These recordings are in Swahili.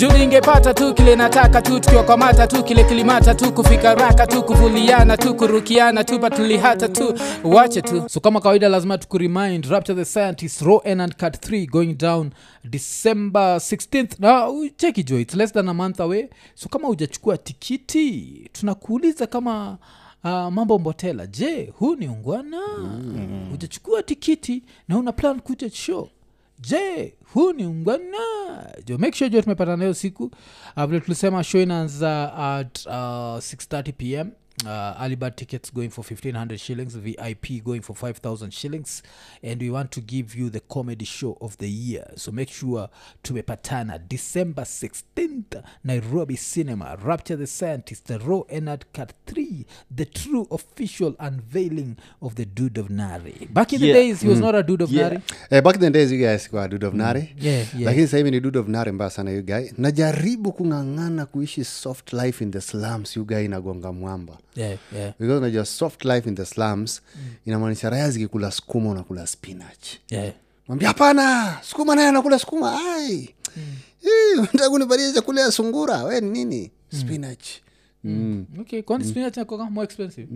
juu ningepata tu kile nataka tu tukiwakwamata tu kile kilimata tu kufika raka tu kuvuliana tu kurukiana tu patulihata tu. Wache tu. So kama kawaida lazima tukuremind rapture the scientist raw n and cut 3 going down december 16th na uh, cheki jo its less than a month away. So kama hujachukua tikiti tunakuuliza kama Uh, mambo mbotela. Je huu ni ungwana? Mm. hujachukua tikiti na una plan kuja show je huu ni ungwana? Jo make sure jo tumepata nayo siku uh, vile tulisema show inaanza at uh, 630 pm uh, alibad tickets going for 1500 shillings vip going for 5000 shillings and we want to give you the comedy show of the year. So make sure tumepatana. December 16th nairobi cinema. Rapture the scientist the raw enard cut 3 the true official unveiling of the dude of nari. Back in the Yeah. days he was not a dude of Yeah. nari? Eh, back in the days you guys were dude of nari. Yeah, yeah. lakini sahivi ni dude of nari mbaya sana you guy. Najaribu kung'ang'ana kuishi soft life in the slums you guy inagonga mwamba yeah, yeah, because unajua soft life in the slums inamaanisha raya zikikula skuma unakula spinach. Yeah. mwambia hapana skuma naye anakula skuma ai. Kunipatia chakula ya sungura? We ni nini? Spinach. Mm. okay kwani spinach inakuwanga more expensive?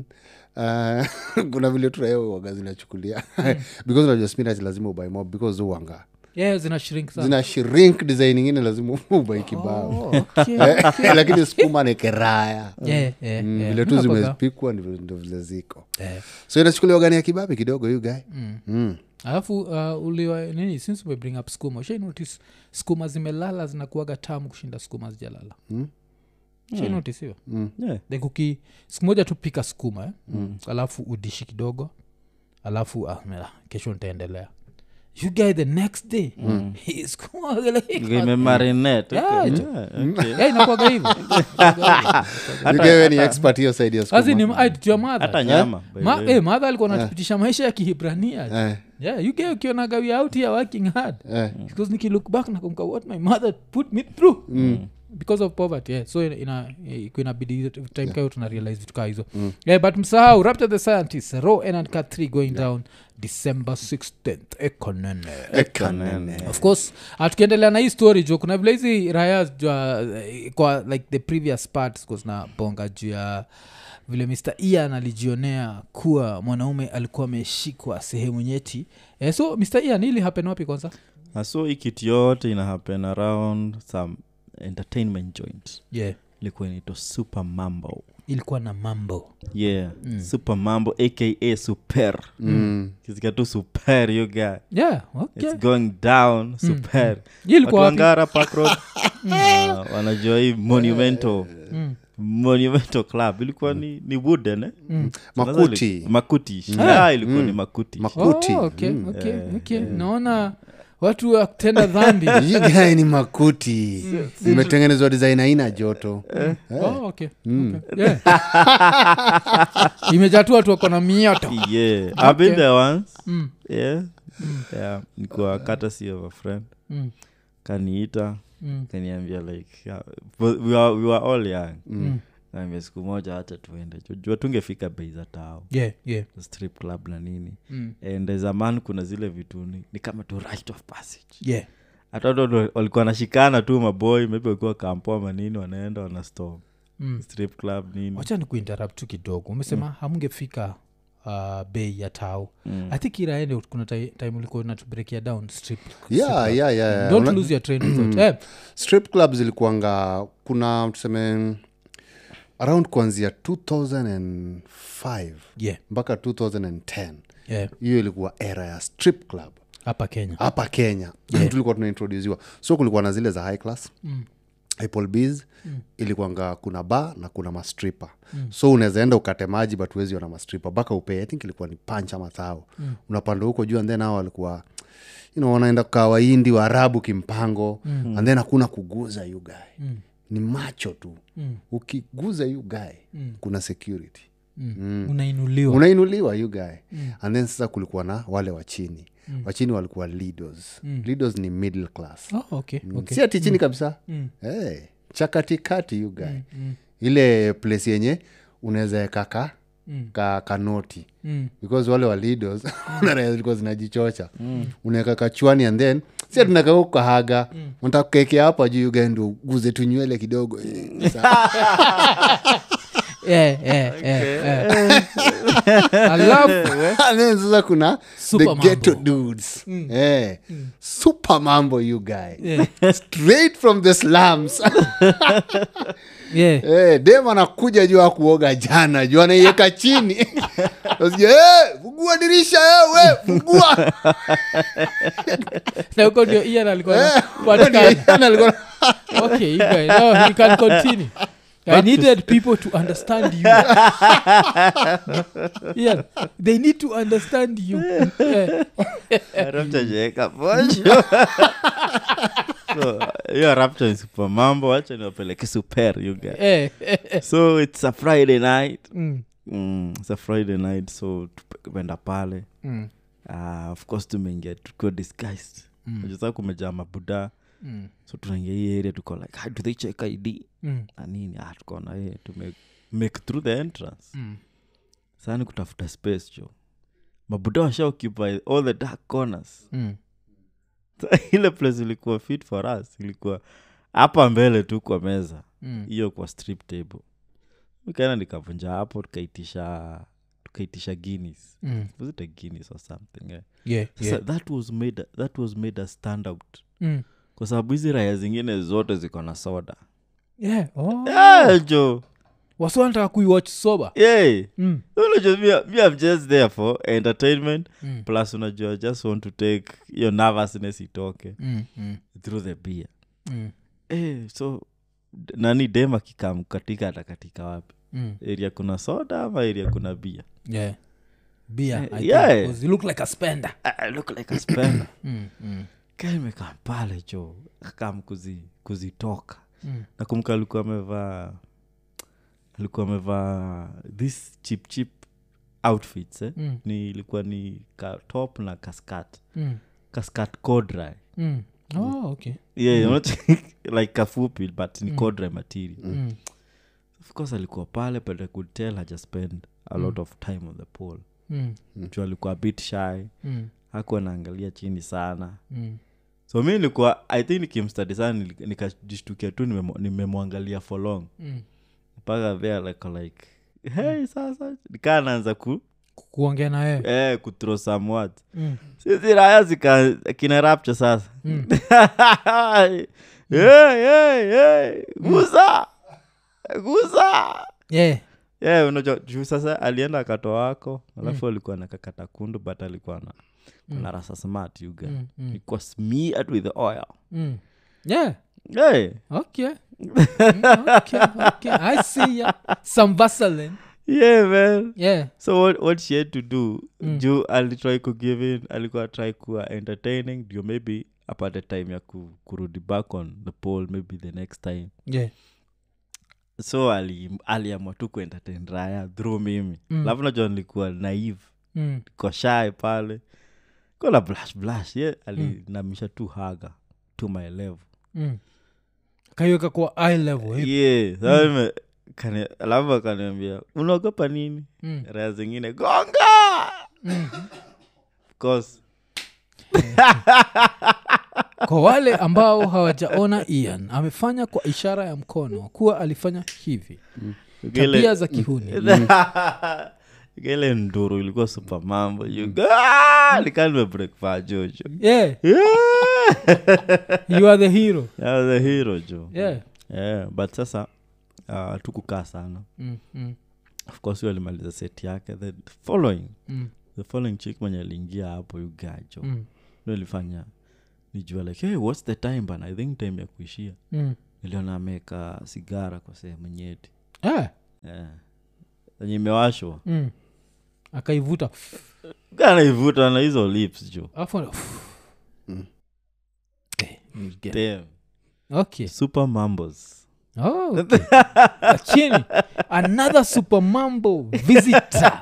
Uh, kuna vile turaewaga zinachukulia. Because unajua spinach lazima ubai mob because uwanga yeah zina shrink sana zina shrink design ingine lazima ubai kibao Oh, okay. Eh, lakini sukuma ni keraya yeah, yeah, Mm, yeah. vile tu zimepikwa ndo vile ziko Yeah. so inachukuliwa gani ya kibabe kidogo you gae mm. alafu uh, uliwa nini since we bring up skuma ushai notice skuma zimelala zinakuaga tamu kushinda skuma zijalala mm. shai notice hiyo Yeah. then kuki siku moja tu pika skuma eh? mm. alafu udishi kidogo alafu ah, mela, kesho nitaendelea you guy the next day mm. skuma like, Imemarinate, Yeah, okay. jo. Yeah, okay. yeah, inakuwaga hivo You guy we ni expert hiyo side ya skuma. azinimaitua hata madha nyama by the Ma, way. eh, madha alikuwa natupitisha maisha ya kihibrania Eh, yeah, you get ukiona gawi out here working hard yeah. because nikilook back nakumka what my mother put me through because of poverty yeah. so ina- ina inabidi time kayo tuna realize vitu kaa hizo. Yeah, but msahau rapture the scientist ro and 3 going down december 16th ekonene. Ekanene. of course ah, tukiendelea na hii story jo kuna vile hizi raya jua eh, kwa like the previous part na bonga juu ya vile mr ian alijionea kuwa mwanaume alikuwa ameshikwa sehemu nyeti. Eh, so mr ian ili happen wapi kwanza? So hii kitu yote ina happen around some entertainment joint. Yeah. Ilikuwa inaitwa super mambo. Ilikuwa na mambo. Yeah. Super mambo aka super. Mm. kizika tu super you guy. Yeah okay. It's going down super. Hii ilikuwa wapi? watuangara uh, wanajua hii monumental. Monumental club. Ilikuwa ni, ni wooden eh? makuti. Makuti. Ah ilikuwa ni makuti. Makuti. Oh, okay, okay, okay. naona watu wa kutenda dhambi. You ni makuti. Imetengenezwa design aina joto. Oh, okay. okay. Yeah. imejaa tu watu wako na mioto. Yeah. I've been there once. Mm. yeah. Yeah. Nikuwa courtesy of a friend. Mm. kaniita. Mm. kaniambia like yeah, we, were, we were all young. Mm. Naambia siku moja hata tuende. Jua tungefika bei za tao. Yeah, yeah. strip club na nini. Mm. and zaman kuna zile vitu ni, ni kama tu right of passage. Yeah. hata walikuwa wanashikana tu maboy maybe walikuwa kampoa manini wanaenda wanastom Mm. strip club nini. Wacha ni kuinterrupt tu kidogo. Umesema hamngefika uh, bei ya tao. Mm. i think iraende kuna time ulikuwa unatubreakia down strip yeah, yeah, yeah. don't Una- lose your train of thought. Eh, strip club zilikuanga kuna tuseme around kuanzia 2005 yeah, mpaka 2010 yeah. hiyo ilikuwa era ya strip club. Hapa kenya. Hapa kenya. Tulikuwa tunaintrodusiwa so kulikuwa na zile za high class Mm. Applebee's ilikuanga kuna ba na kuna mastripa so unaweza enda ukate maji but huwezi ona mastripa mpaka upee i think ilikuwa ni panch ama thao unapanda huko juu and then hao walikuwa you know, wanaenda kawaindi waindi waarabu kimpango. And then hakuna kuguza you guy ni macho tu. Ukiguza you guy kuna security. Mm. unainuliwa. Unainuliwa you guy. And then sasa kulikuwa na wale wa chini. Wachini walikuwa leaders. Leaders ni middle class. Oh, okay, okay. si ati chini kabisa. Hey, cha katikati you guy. Ile place yenye unaweza ekaka ka kanoti Mm. because wale wa leaders una zilikuwa zinajichocha. Unaweka kachwani and then si tunaka kukahaga mm. unataka kukekea hapa juu ugaendo guze tunywele kidogo Eh, Yeah, yeah, yeah, yeah. alafu sasa kuna Super the ghetto mambo. dudes. Eh, super mambo you guy. Yeah. straight from the slums. Yeah. Eh, dem anakuja juu akuoga jana juu anaiweka chini. "Eh, fungua dirisha eh, we fungua. Na huko ndio ian alikuwa Eh, anapatikana. Jana alikuwa- okay you guys no, you can continue I needed people to understand you. yeah, they need to understand you. Jaeka posho. So hiyo rapture ni super mambo wacha niwapeleke super you guys. Eh, so it's a friday night. Mm, mm, it's a friday night so tuenda pale. Mm, uh, of course tumeingia tukiwa disguised. Mm. najua kumejaa mabuda mm, so tunaingia hii area tuko like "Ah, do they check id mm, na nini ah, tukaona hey, tume make through the entrance mm. sani kutafuta space jo mabuda washa occupy all the dark corners Mm. ile place ilikuwa fit for us ilikuwa hapa mbele tu kwa meza Mm. hiyo kwa strip table kaena nikavunja hapo tukaitisha tukaitisha guinness Mm. was it a guinness or something yeah. Yeah, so yeah. that was made that was made a stand out Mm. Kwa sababu hizi raya zingine zote ziko na soda. Yeah, oh. yeah, jo wasi wanataka kuiwatch soba yeah. Mm, unajua just there for entertainment. Mm, plus unajua I just want to take your nervousness itoke. Mm, mm, through the beer. Mm, eh, so nani dem akikam katika atakatika wapi? Mm. area kuna soda ama area kuna bia Yeah. Beer, Eh, I yeah. you look like a spender. I look like a spender. Mm, mm, kaimekam pale cho akam kuzi, kuzitoka. Mm. nakumka alikuwa amevaa alikuwa amevaa this chip chip outfits eh? Mm, ni ilikuwa ni ka top na kaskat mm, kaskat codry mm. Oh, okay. yeah, not like kafupi but ni codry material. Mm, of course alikuwa pale but i could tell haja spend a lot of time on the pool. Mm, juu alikuwa a bit shy. Mm, hakuwa naangalia chini sana. Mm. So mi nilikuwa i think nikimstadi sana nikajishtukia tu nimemwangalia for long. Mm. mpaka there like, like hey sasa. Nikaa naanza ku Ku- kuongea na wewe. eh, kutro somewhat Mm, sisi raya zika kina rapture sasa. Mm. yeah, yeah, yeah. gusa gusa Yeah. yeah, unajua juu sasa alienda akato wako alafu alikuwa na kakata kundu but alikuwa na Mm. na rasa smart you guy Mm, mm, ilikuwa smeared with oil mm. Yeah. hey, Okay. Mm, okay, okay. I see ya. Some Vaseline. yeah man Yeah. so what, what she had to do Mm. juu alitry kugive in alikuwa try kuwa entertaining ndio maybe apate time ya ku, kurudi back on the pole maybe the next time Yeah. so ali- tu kuentertain raya through mimi Mm. alafu najua nilikuwa naive Mm. pale kona blush blush ye alinamisha tu haga to my level Mm. kaiweka kwa i level hivi. yeah sasa nime- kani- alafu akaniambia unaogopa nini? Mm. raya zingine gonga! Mm. Course. Kwa wale ambao hawajaona ian amefanya kwa ishara ya mkono kuwa alifanya hivi. Tabia za kihuni ile nduru ilikuwa super mambo likaa nimebreakfa jojo. Yeah, you are the hero. The hero jo yeah. yeah, but sasa uh, tukukaa sana. Mm, mm, of course alimaliza set yake the following. Mm, the following chik mwenye aliingia hapo yugajo mm, ndo ilifanya nijua like hey, what's the time bana? I think time ya kuishia. Mm. niliona ameweka sigara kwa sehemu nyeti. Ah, yeah. enye imewashwa. Mm. Akaivuta. Kanaivuta na hizo lips jo afu Eh, you Damn. okay. Super mambos. Oh, okay. lakini another super mambo visitor.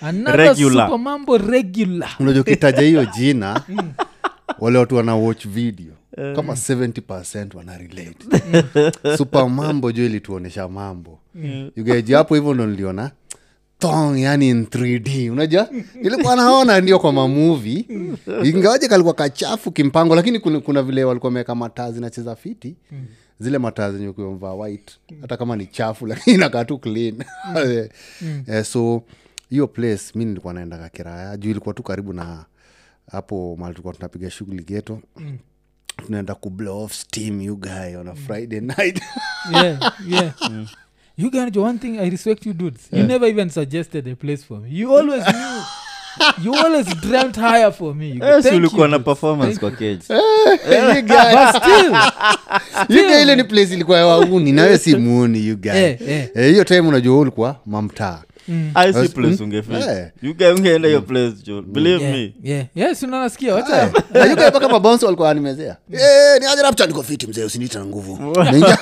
Another Regular. super mambo regular. Unajua ukitaja hiyo jina wale watu wana watch video. Kama 70 wana relate. Super mambo juu ilituonesha mambo. Ugeji hapo hivyo ndo niliona thong yani in 3d unajua? Ilikuwa naona ndio kwa mamuvi ingawaje kalikuwa kachafu kimpango lakini kuna, kuna vile walikuwa wameweka mataa zinacheza fiti. Zile mataa zenye white. Hata kama ni chafu lakini inakaa tu clean. Eh, so hiyo place mi nilikuwa naendaga kiraya juu ilikuwa tu karibu na hapo mali tulikuwa tunapiga shughuli geto tunaenda kublow off steam you guy on a friday night. Yeah, yeah. You guys, one thing I respect you dudes. You never even suggested a place for me. You always knew. You always dreamt higher for me. Yes, ulikuwa na performance kwa still, You guy ile ni place ilikuwa ya wauni nawe si muuni Eh, eh. Eh, hiyo time unajua ulikuwa mamtaa I see Yes, place mm. ungeenda hiyo place jo believe yeah, me. yeah. Yes, unanasikia wacha. Na you guy mpaka mabonso walikuwa wanimezea ni aje rapcha niko fiti mzee usiniita na nguvu. Ninja-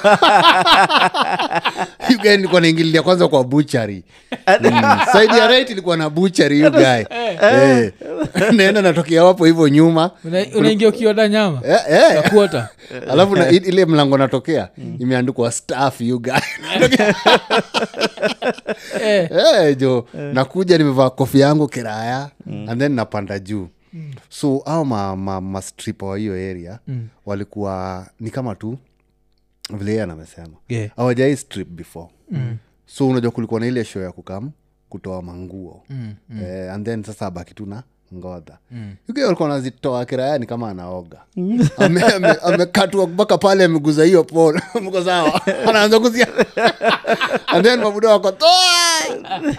nilikuwa naingililia kwanza kwa buchari saidi ya right ilikuwa na buchari you naenda natokea wapo hivyo nyuma. Unaingia ukioda nyama? Alafu na, ile mlango natokea imeandikwa staff you guy eh, hey, nakuja nimevaa kofi yangu kiraya and then napanda juu. So au ma, ma, mastripa wa hiyo area walikuwa ni kama tu vile yeye anamesema. Yeah. awajai strip before. So unajua kulikuwa na ile show ya kukam kutoa manguo. Eh, and then sasa abaki tu na ngodha mm. alikuwa nazitoa kirayani kama anaoga. Amekatwa ame, ame mpaka pale ameguza hiyo pol mko sawa? Anaanza kuzia. And then mabuda wako toa!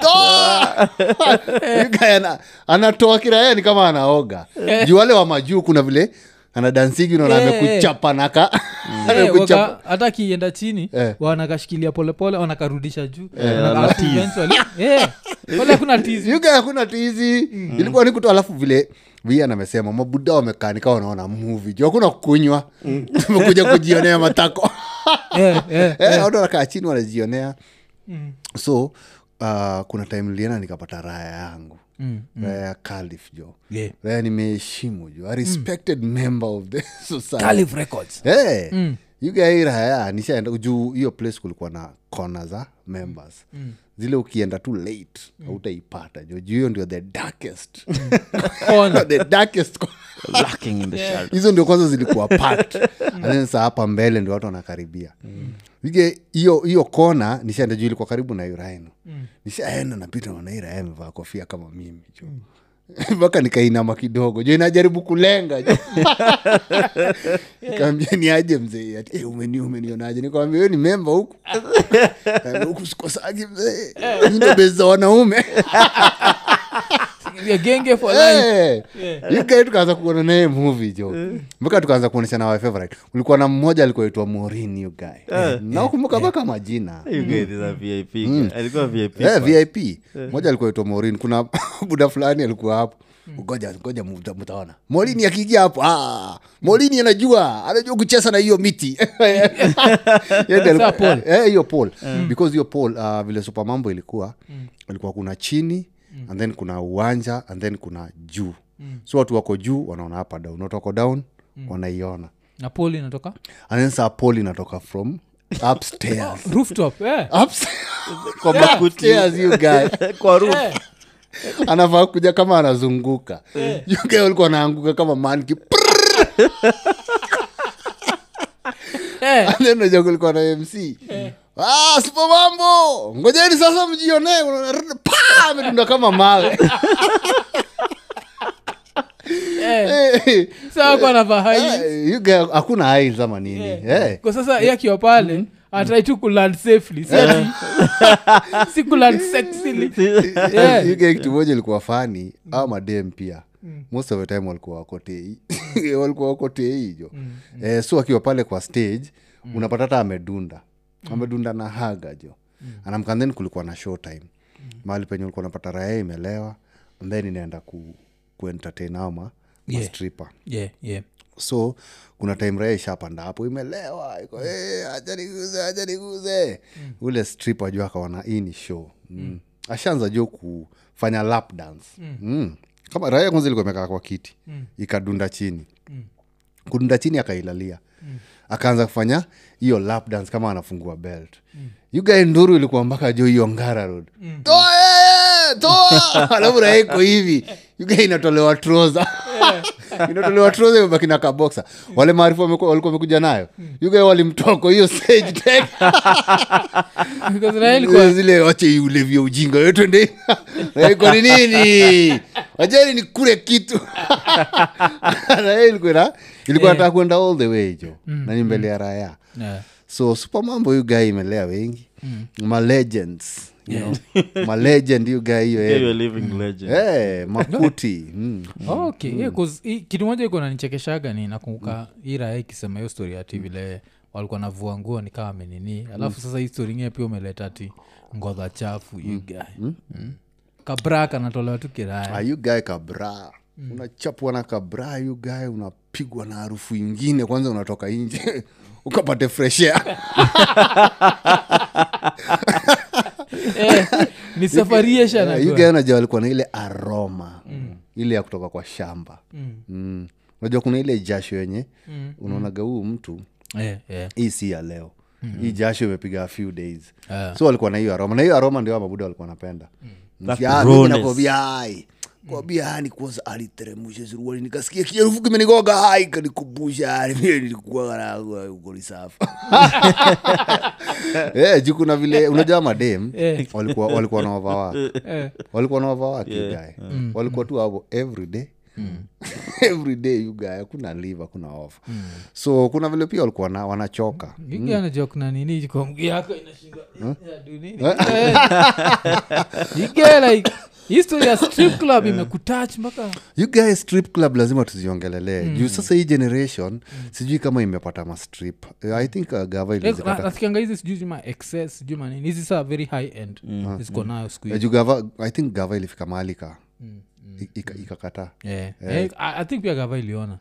Toa! You ana- anatoa kirayani kama anaoga. Juu wale wa majuu kuna vile anadansigi naona Eh, eh. amekuchapa naka eh, waka- hata akienda chini Eh. wanakashikilia polepole wanakarudisha juu. Wana Alafu eventually- eh, hakuna tizi. Yuga ilikuwa ni kutoa alafu vile vian amesema mabuda wamekanika wanaona muvi juu. Hakuna kunywa tumekuja kujionea matako Eh, eh, Eh, watu wanakaa chini wanajionea. So uh, kuna time liena nikapata raya yangu mm, raya ya Calif jo. Yeah. raya nimeheshimu jo. A respected member of the society. Calif Records. hey, Mm. yugai nishaenda juu hiyo place kulikuwa na kona za members. Zile ukienda tu late autaipata jo. Juu hiyo ndio the darkest. The darkest in the shadow hizo ndio kwanza zilikuwa pat then saa hapa mbele ndio watu wanakaribia Ige, hiyo hiyo kona nishaenda juu ilikuwa karibu na uraino nishaenda napita na hii amevaa kofia kama mimi jo. Mpaka nikainama kidogo jo inajaribu kulenga jo. Kaambia ni aje mzee? Ati hey, umeni umenionaje? Nikawambia we ni memba huku. Huku sikosagi mzee. Hizi ndio bezi wanaume genge for life. Eh, tukaanza kuona naye movie jo. Mpaka tukaanza kuonyeshana favorite. Ulikuwa na mmoja alikuaitwa morin you guy. Nakumbuka mpaka majina. You guys a vip alikuwa vip Eh, vip moja alikuwa itwa morin kuna buda fulani alikuwa hapo. Ngoja ngoja mtaona. Molini akiingia hapo ah, molini anajua anajua kucheza na hiyo miti. Eh, hiyo pol because hiyo pol uh, vile supamambo ilikuwa ilikuwa kuna chini and then kuna uwanja and then kuna juu. So watu wako juu wanaona hapa down. Watu wako down wanaiona. Na inatoka? And then saa pol inatoka from upstairs. Rooftop. Ups- kwa upstairs you guy. Kwa roof. Anafaa kuja kama anazunguka. Ulikuwa anaanguka kama manki Eh. kulikuwa na mc Ah, sipo mambo! Ngojeni sasa mjionee pa amedunda kama mawe. Eh. Eh, eh, hakuna hais ama nini. Eh. kwa sasa ye akiwa pale atrai tu kuland safely si ati si kuland sexily. Yeah. You guy, kitu moja ilikuwa fani au madem pia. Most of the time walikuwa wakotei walikuwa wakotei mm. eh, so akiwa pale kwa stage unapata hata amedunda amedunda na haga jo. Anamka then kulikuwa na show time. Mahali penye ulikuwa unapata raya imelewa and then inaenda ku, kuentertain au ma, Yeah. mastripa yeah, yeah. so kuna time raya ishapanda hapo imelewa iko hey, acha niguze mm. ule strip ajua akaona hii ni show. Mm. ashaanza jo kufanya lap dance. Mm. kama raya kwanza ilikuwa imekaa kwa kiti ikadunda chini. Kudunda chini akailalia akaanza kufanya hiyo lap dance kama anafungua belt. Mm. yugae nduru ilikuwa mpaka jo hiyo ngara road. Toa yeye "Eh, toa! Alafu raeko hivi. Yugae inatolewa troza inatolewa troza imebaki na kaboksa wale maarifu walikuwa wamekuja nayo. Yuga walimtoko hiyo stage tech. Zile wache ulevya ujinga wetwende ni nini? Wajeni ni kule kitu. Ilikuwa ilikuwa nataka kwenda all the way jo. Ni mbele ya raya Yeah. so super mambo guy imelea wengi. Ma legends you know ma legend guy hiyo Yeah, eh. you're a living legend. Makuti. Mm. Oh, okay yeah, kitu moja iko nanichekeshaga ni nakumbuka hii raya ikisema hiyo story ati vile walikuwa navua nguo ni kama amenini. Alafu sasa hii story ingine pia umeleta ti ngodha chafu you guy. Mm. kabra kanatolewa tu Ah, kiraya you guy kabra. Unachapwa na kabra you guy unapigwa na harufu ingine kwanza unatoka nje. Ukapate fresh air eh, ni safarisha Eh, you guy walikuwa na ile aroma ile ya kutoka kwa shamba. Mm. unajua kuna ile jasho yenye unaonaga huu mtu yeah, yeah. hii si ya leo. Hii jasho imepiga a few days. Yeah. so walikuwa na hiyo aroma. Na hiyo aroma ndio mabuda walikuwa napenda That Ya, rawness. mimi nakwambia hai kwambia hani kwanza aliteremusha suruali nikasikia kiarufu kimenigoga hai kanikumbusha nilikuwa na eh juu kuna vile unajua madem Eh. walikuwa walikuwa na wavawa Eh. walikuwa na wavawa kigae walikuwa tu hapo everyday Mm. everyday kuna live kuna ofa mm. so kuna vile pia walikuwa na wanachoka. Anajua nini? Mguu yako? You get like history ya strip club imekutach mpaka you guys strip club lazima tuziongelelee juu sasa hii generation sijui kama imepata mastrip Eh, i think uh, gava ilizipata hizi sijui ma excess sijui manini hizi saa very high end ziko nayo siku Eh, juu gava i think gava ilifika mahali ka i- ika- ikakataa Yeah. Eh, I, I think pia gava iliona.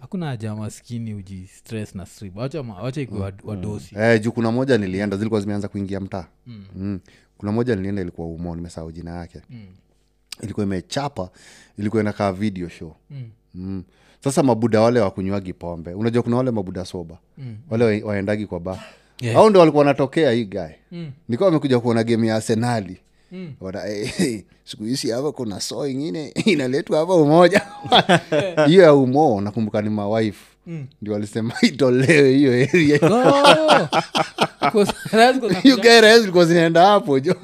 Hakuna haja maskini uji stress na strip. Wacha wacha wad- wadosi. Eh, juu kuna moja nilienda zilikuwa zimeanza kuingia mtaa. Mm. kuna moja nilienda ilikuwa umo nimesahau jina yake ilikuwa imechapa ilikuwa inakaa video show mm. Mm. sasa mabuda wale wakunywagi pombe unajua kuna wale mabuda soba mm. wale waendagi kwa ba Yeah. au ndo walikuwa wanatokea hii gae mm. nikuwa wamekuja kuona game ya arsenali mm. Wana, eh, hey, siku hizi hapa kuna so ingine inaletwa hapa umoja hiyo ya umo nakumbuka ni mawife mm. ndio walisema itolewe hiyo area Oh! zilikuwa zinaenda hapo jo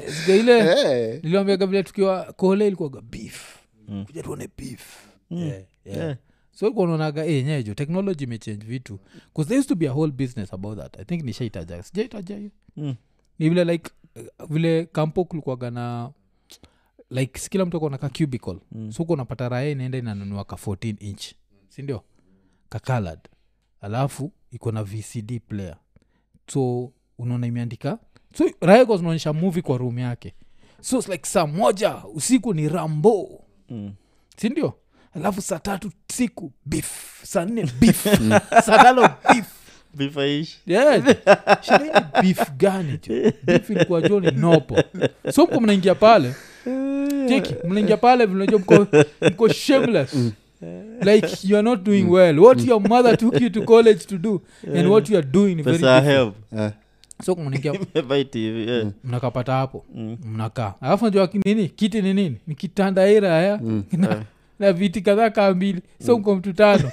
Siku ile Eh. niliwambiaga vile tukiwa kole ilikuwaga beef. Kuja tuone beef. Yeah, yeah. so ilikuwa unaonaga eh, nyejo technology imechange vitu. Bcause there used to be a whole business about that. I think nishaitaja. Sijaitaja hiyo. Mm. ni vile like vile kampo kulikuaga na like sikila mtu akona ka cubicle. Mm. so uko unapata raya inaenda inanunua ka 14 inch. Sindio ka alafu iko na vcd player. So unaona imeandika so kwa zinaonyesha movie kwa room yake. So it's like saa moja usiku ni rambo. Mm. sindio alafu saa tatu siku bif saa nne bif saa tano bif beef gani jo ilikuwa jo ni nopo. So mko mnaingia pale? Cheki mnaingia pale vinajua mko, mko shameless. Like you are not doing well. What your mother took you to college to do and what you are doing very Eh. so mnaingia yeah. mnakapata hapo? Mnakaa. Alafu najua nini? Kiti ni nini? Ni kitanda ira ya. Na, na viti kadhaa kaa mbili. So mko mtu tano.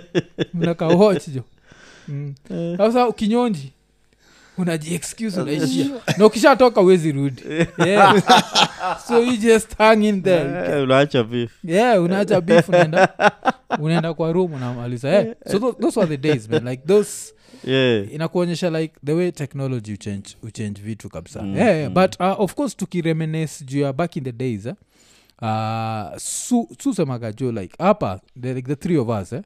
Mnakawach jo. Mm. sasa kinyonji unajiexcuse unaishia. na ukishatoka uwezi rudi. Yeah. so you just hang in there. Unaacha beef. Yeah unaacha beef unaenda unaenda kwa room unamaliza. Yeah. so those, those were the days man. Like those yeah. inakuonyesha like the way technology uchange, uchange vitu kabisa. Mm, yeah, yeah. but uh, of course tukiremenes juu ya back in the days eh, uh, su, juu like hapa the, like the three of us eh,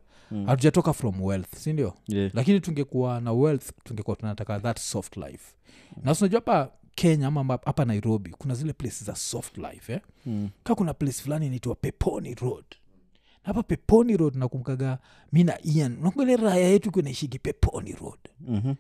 hatujatoka from wealth sindio yeah lakini tungekuwa na wealth tungekuwa tunataka that soft life na sinajua hapa kenya ama hapa- nairobi kuna zile place za soft life eh? Mm. ka kuna place fulani inaitwa peponi road hapa peponi road nakumkaga mi na ian nakule raya yetu naishigi peponi road Mhm.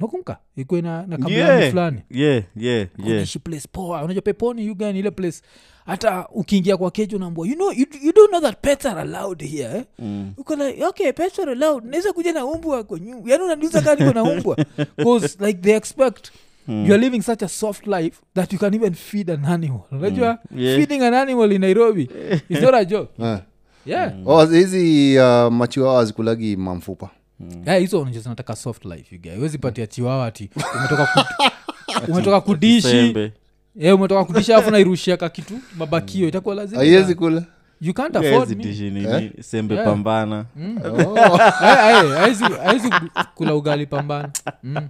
Nakumka ikuwa na, na Yeah. fulani. Yeah yeah yeah. place poa. Unajua peponi ugani ile place. Hata ukiingia kwa keju unaambua you know you, you don't know that pets are allowed here eh? Mm. uko like okay pets are allowed. Naweza kuja na umbwa kwa nyumba yani unaniuza kaa niko na umbwa? Bcause like they expect Mm. youare living such a soft life that you can even feed an animal. Unajua? Yeah. feeding an animal in nairobi is not a joke. Yeah. yeah. Oh, hizi uh, machiwawa zikulagi mamfupa Yeah, mm. yeah, zinataka soft life you guy. huwezi patia chiwawa ati umetoka kut, umetoka kudishi. e, yeah, umetoka kudishi alafu nairushia ka kitu mabakio itakuwa lazimaiwezi kula. You can't afford me. dishi nini, sembe Yeah. pambana. Awezi kula ugali pambana. Mm.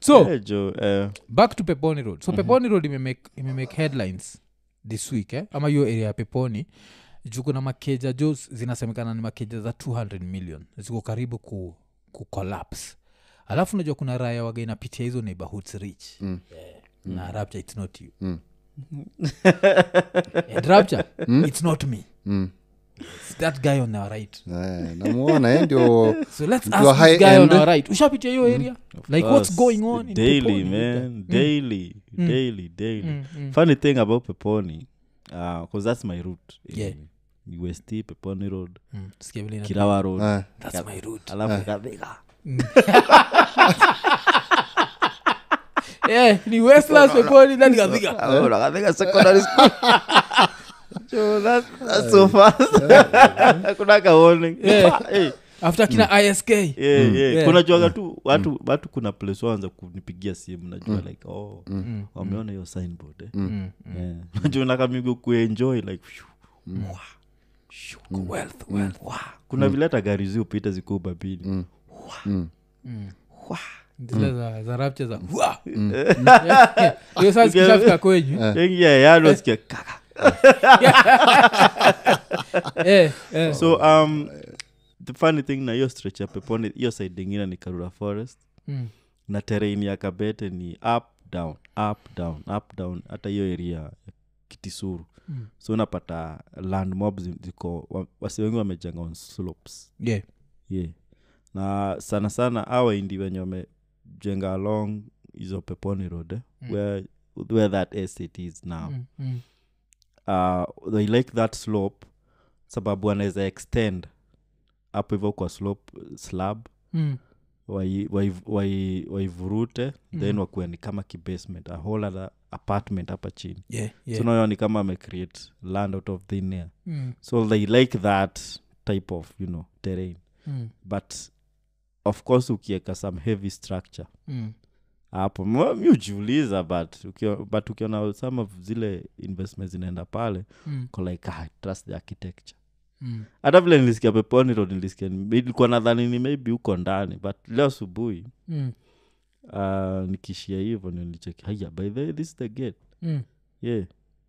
so Eh, jo uh, back to peponi road. So peponi road imemake imemake headlines this week eh? ama hiyo area ya peponi juu kuna makeja jo zinasemekana ni makeja za 200 million. Ziko karibu ku, ku collapse. Alafu unajua kuna raya waga inapitia hizo neighborhoods rich. Mm. yeah. na rapture it's not you. Mm. And rapture it's not me. Mm. it's that guy on our right. Eh, namuona ndio so let's ask this guy end. on our right. Ushapitia hiyo area? Like what's going on in daily Peponi, man. Daily daily daily. Mm, mm. funny thing about peponi because that's my route in Yeah. Ust peponi road. Mm, kirawa road. Eh, that's my route. alafu kadhiga Eh, ni westlands peponi then Kathika. kadhiga secondary school. Jo, that- that's so fast. Kuna ka Yeah. Hey, after kina isk yeah, yeah. Yeah. kuna tu watu watu kuna place waanza kunipigia simu najua like oh Mm, wameona hiyo signboard eh. mm, mm. Najua nakamigo kuenjoy like phew. Wealth, wealth. Wah. kuna vile hata gari zi upita zikuwa babili mm, mm. zile za, za rapture za Wah! Yeah, yeah. hiyo saa zikishafika kwenyu. Engia yanosikia kaka. Eh, eh. so um the funny thing na hiyo stretch ya peponi hiyo side ingine ni karura forest. Mm, na terrain ya kabete ni up down up down up down. Hata hiyo area ya kitisuru Mm. so unapata land mob zi- ziko wasi wengi wamejenga on slopes yeah. yeah na sana sana awaindi wenye wamejenga along hizo peponi road eh, Mm. where, where that estate is now Mm, mm. uh, they like that slope sababu wanaweza extend hapo hivyo kwa slope slab Mm, waivurute wai, wai, waivurute, then wakuwa ni kama kibasement a whole other apartment hapa chini. Yeah, yeah. so nayo ni kama amecreate land out of thin air. Mm, so they like that type of you know terrain. Mm, but of course ukieka some heavy structure. Mm. hapo mi ujiuliza but ukio- but ukiona some of zile investment zinaenda pale Mm, like ah, trust the architecture mm. hata vile nilisikia peponi ndo nilisikia nilikuwa nadhani ni maybe huko ndani but leo asubuhi Mm, uh, nikishia hivyo nilicheki haya by the way, this is the gate. Mm. yeah.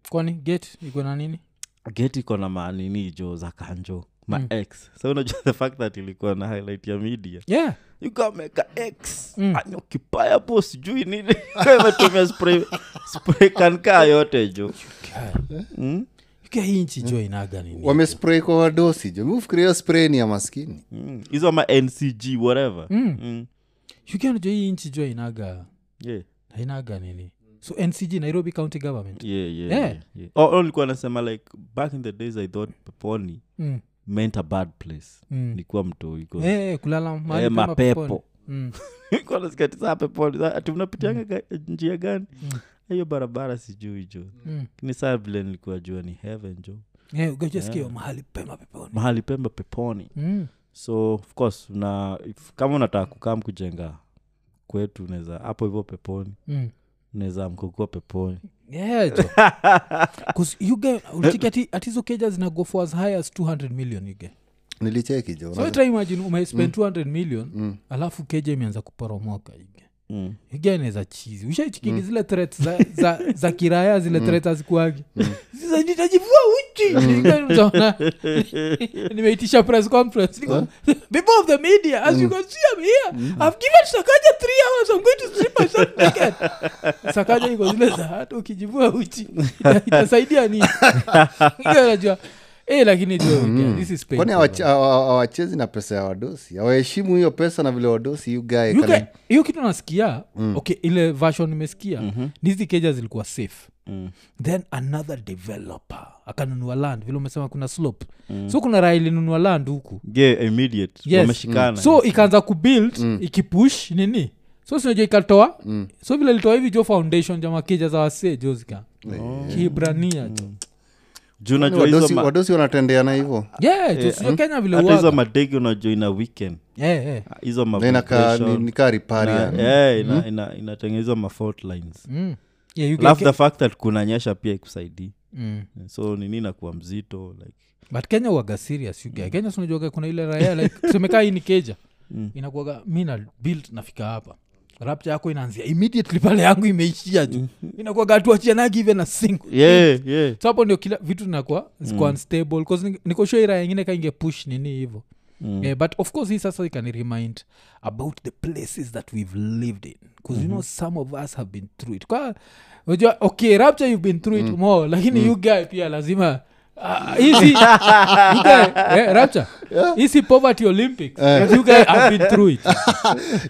Kwani gate iko na nini? Gate iko na manini jo za kanjo ma Mm. x. So unajua the fact that ilikuwa na highlight ya media. Yeah. Ukameka x. Mm. anyokipaya po sijui nini. Imetumia spray, spray kankaa yote jo. Mm? Ukia hii nchi jo inaga nini wamespray kwa wadosi jo miufikiria spray ni ya maskini Mm. ma ncg whatever Mm. Mm. ukia najo hii nchi jo inaga Yeah. inaga nini so ncg nairobi county government Yeah, yeah, Yeah. yeah, yeah. Oh, oh, nilikuwa nasema like back in the days i thought peponi mm. meant a bad place Mm. nikuwa mto iko Eh, eh, kulala Eh, mapepo. Mm. Nasikia tisa peponi Sa- ati unapitianga ga- njia gani Mm. Hiyo barabara sijui jo Mm. saa vile nilikuwa jua ni heaven jo yeah, Yeah. mahali pema peponi. Mahali pema peponi. Mm. so of course una, if, kama unataka kukam kujenga kwetu unaweza hapo hivyo peponi. Mm. unaweza mkukua peponi. Hizo keja zinago for as high as 200 million uge nilicheki jo so try imagine umespend 200 million alafu keja imeanza kuporomoka you mm. iganeza chizi ushaichikigi zile threat za, za, za kiraya zile mm. threat Sasa nitajivua uchi. Nimeitisha press conference. Niko, people of the media as you can see I'm here. I've given sakaja three hours. I'm going to strip myself naked. Sakaja iko zile za hata ukijivua uchi itasaidia nini? Najua eh lakini kwani hawa- hawachezi na pesa ya wadosi? Awaheshimu hiyo pesa na vile wadosi hiyo kitu nasikia okay ile version nimesikia mm-hmm. nizi keja zilikuwa safe. Mm. then another developer akanunua land. Vile umesema kuna slope. So kuna raha ilinunua land huku. Yeah, immediate. Yes. mm. so ikaanza kubuild ikipush nini? So sinajua ikatoa? So vile litoa hivi jo foundation ja makija za wasee jozika kibrania jo juu najua hizo ma- wadosi wanatendeana hivo yeah, kenya vile hata hizo unajua ina weekend yeah, yeah. hizo ma Na inakaa- vibration. nikaa ripari yeah, ina- ina- inatengenezwa mafault lines Mm. Yeah, you alafu get- the fact that kunanyesha pia ikusaidii Mm. so nini nakuwa mzito like but kenya uaga serious you guy. kenya sinajuaga kuna ile raya like tusemekaa hii ni keja Mm. inakuaga mi na build nafika hapa rapcha yako inaanzia immediately pale yangu imeishia tu. Inakuwa tuachianagi even na single. Yeah, yeah. so hapo ndio kila vitu zinakuwa zikuwa unstable. Bcause sure ira yengine kainge push nini hivo Mm. yeah, but of course hii sasa ikani remind about the places that we've lived in. Bcause you know some of us have been through it. Kwa okay rapture you've been through it more lakini you guy pia lazima hizi you guy, eh, rapture hizi poverty olympics. But you guy have been through it.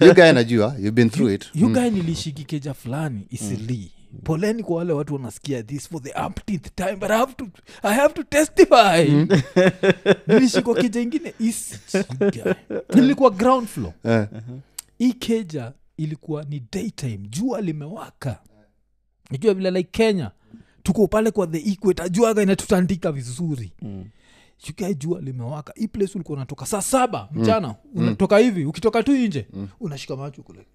You guy najua you've been through it. You guy nilishiki keja fulani isili. Poleni kwa wale watu wanasikia this for the umpteenth time but I have to, I have to testify. Nilishikwa keja ingine isi nilikuwa ground floor. Eh. hii keja ilikuwa ni daytime jua limewaka. Najua vile like kenya tuko pale kwa the equator juaga inatutandika vizuri. Mm. jua limewaka. Hii place ulikuwa unatoka saa saba mchana unatoka hivi ukitoka tu nje unashika macho kule.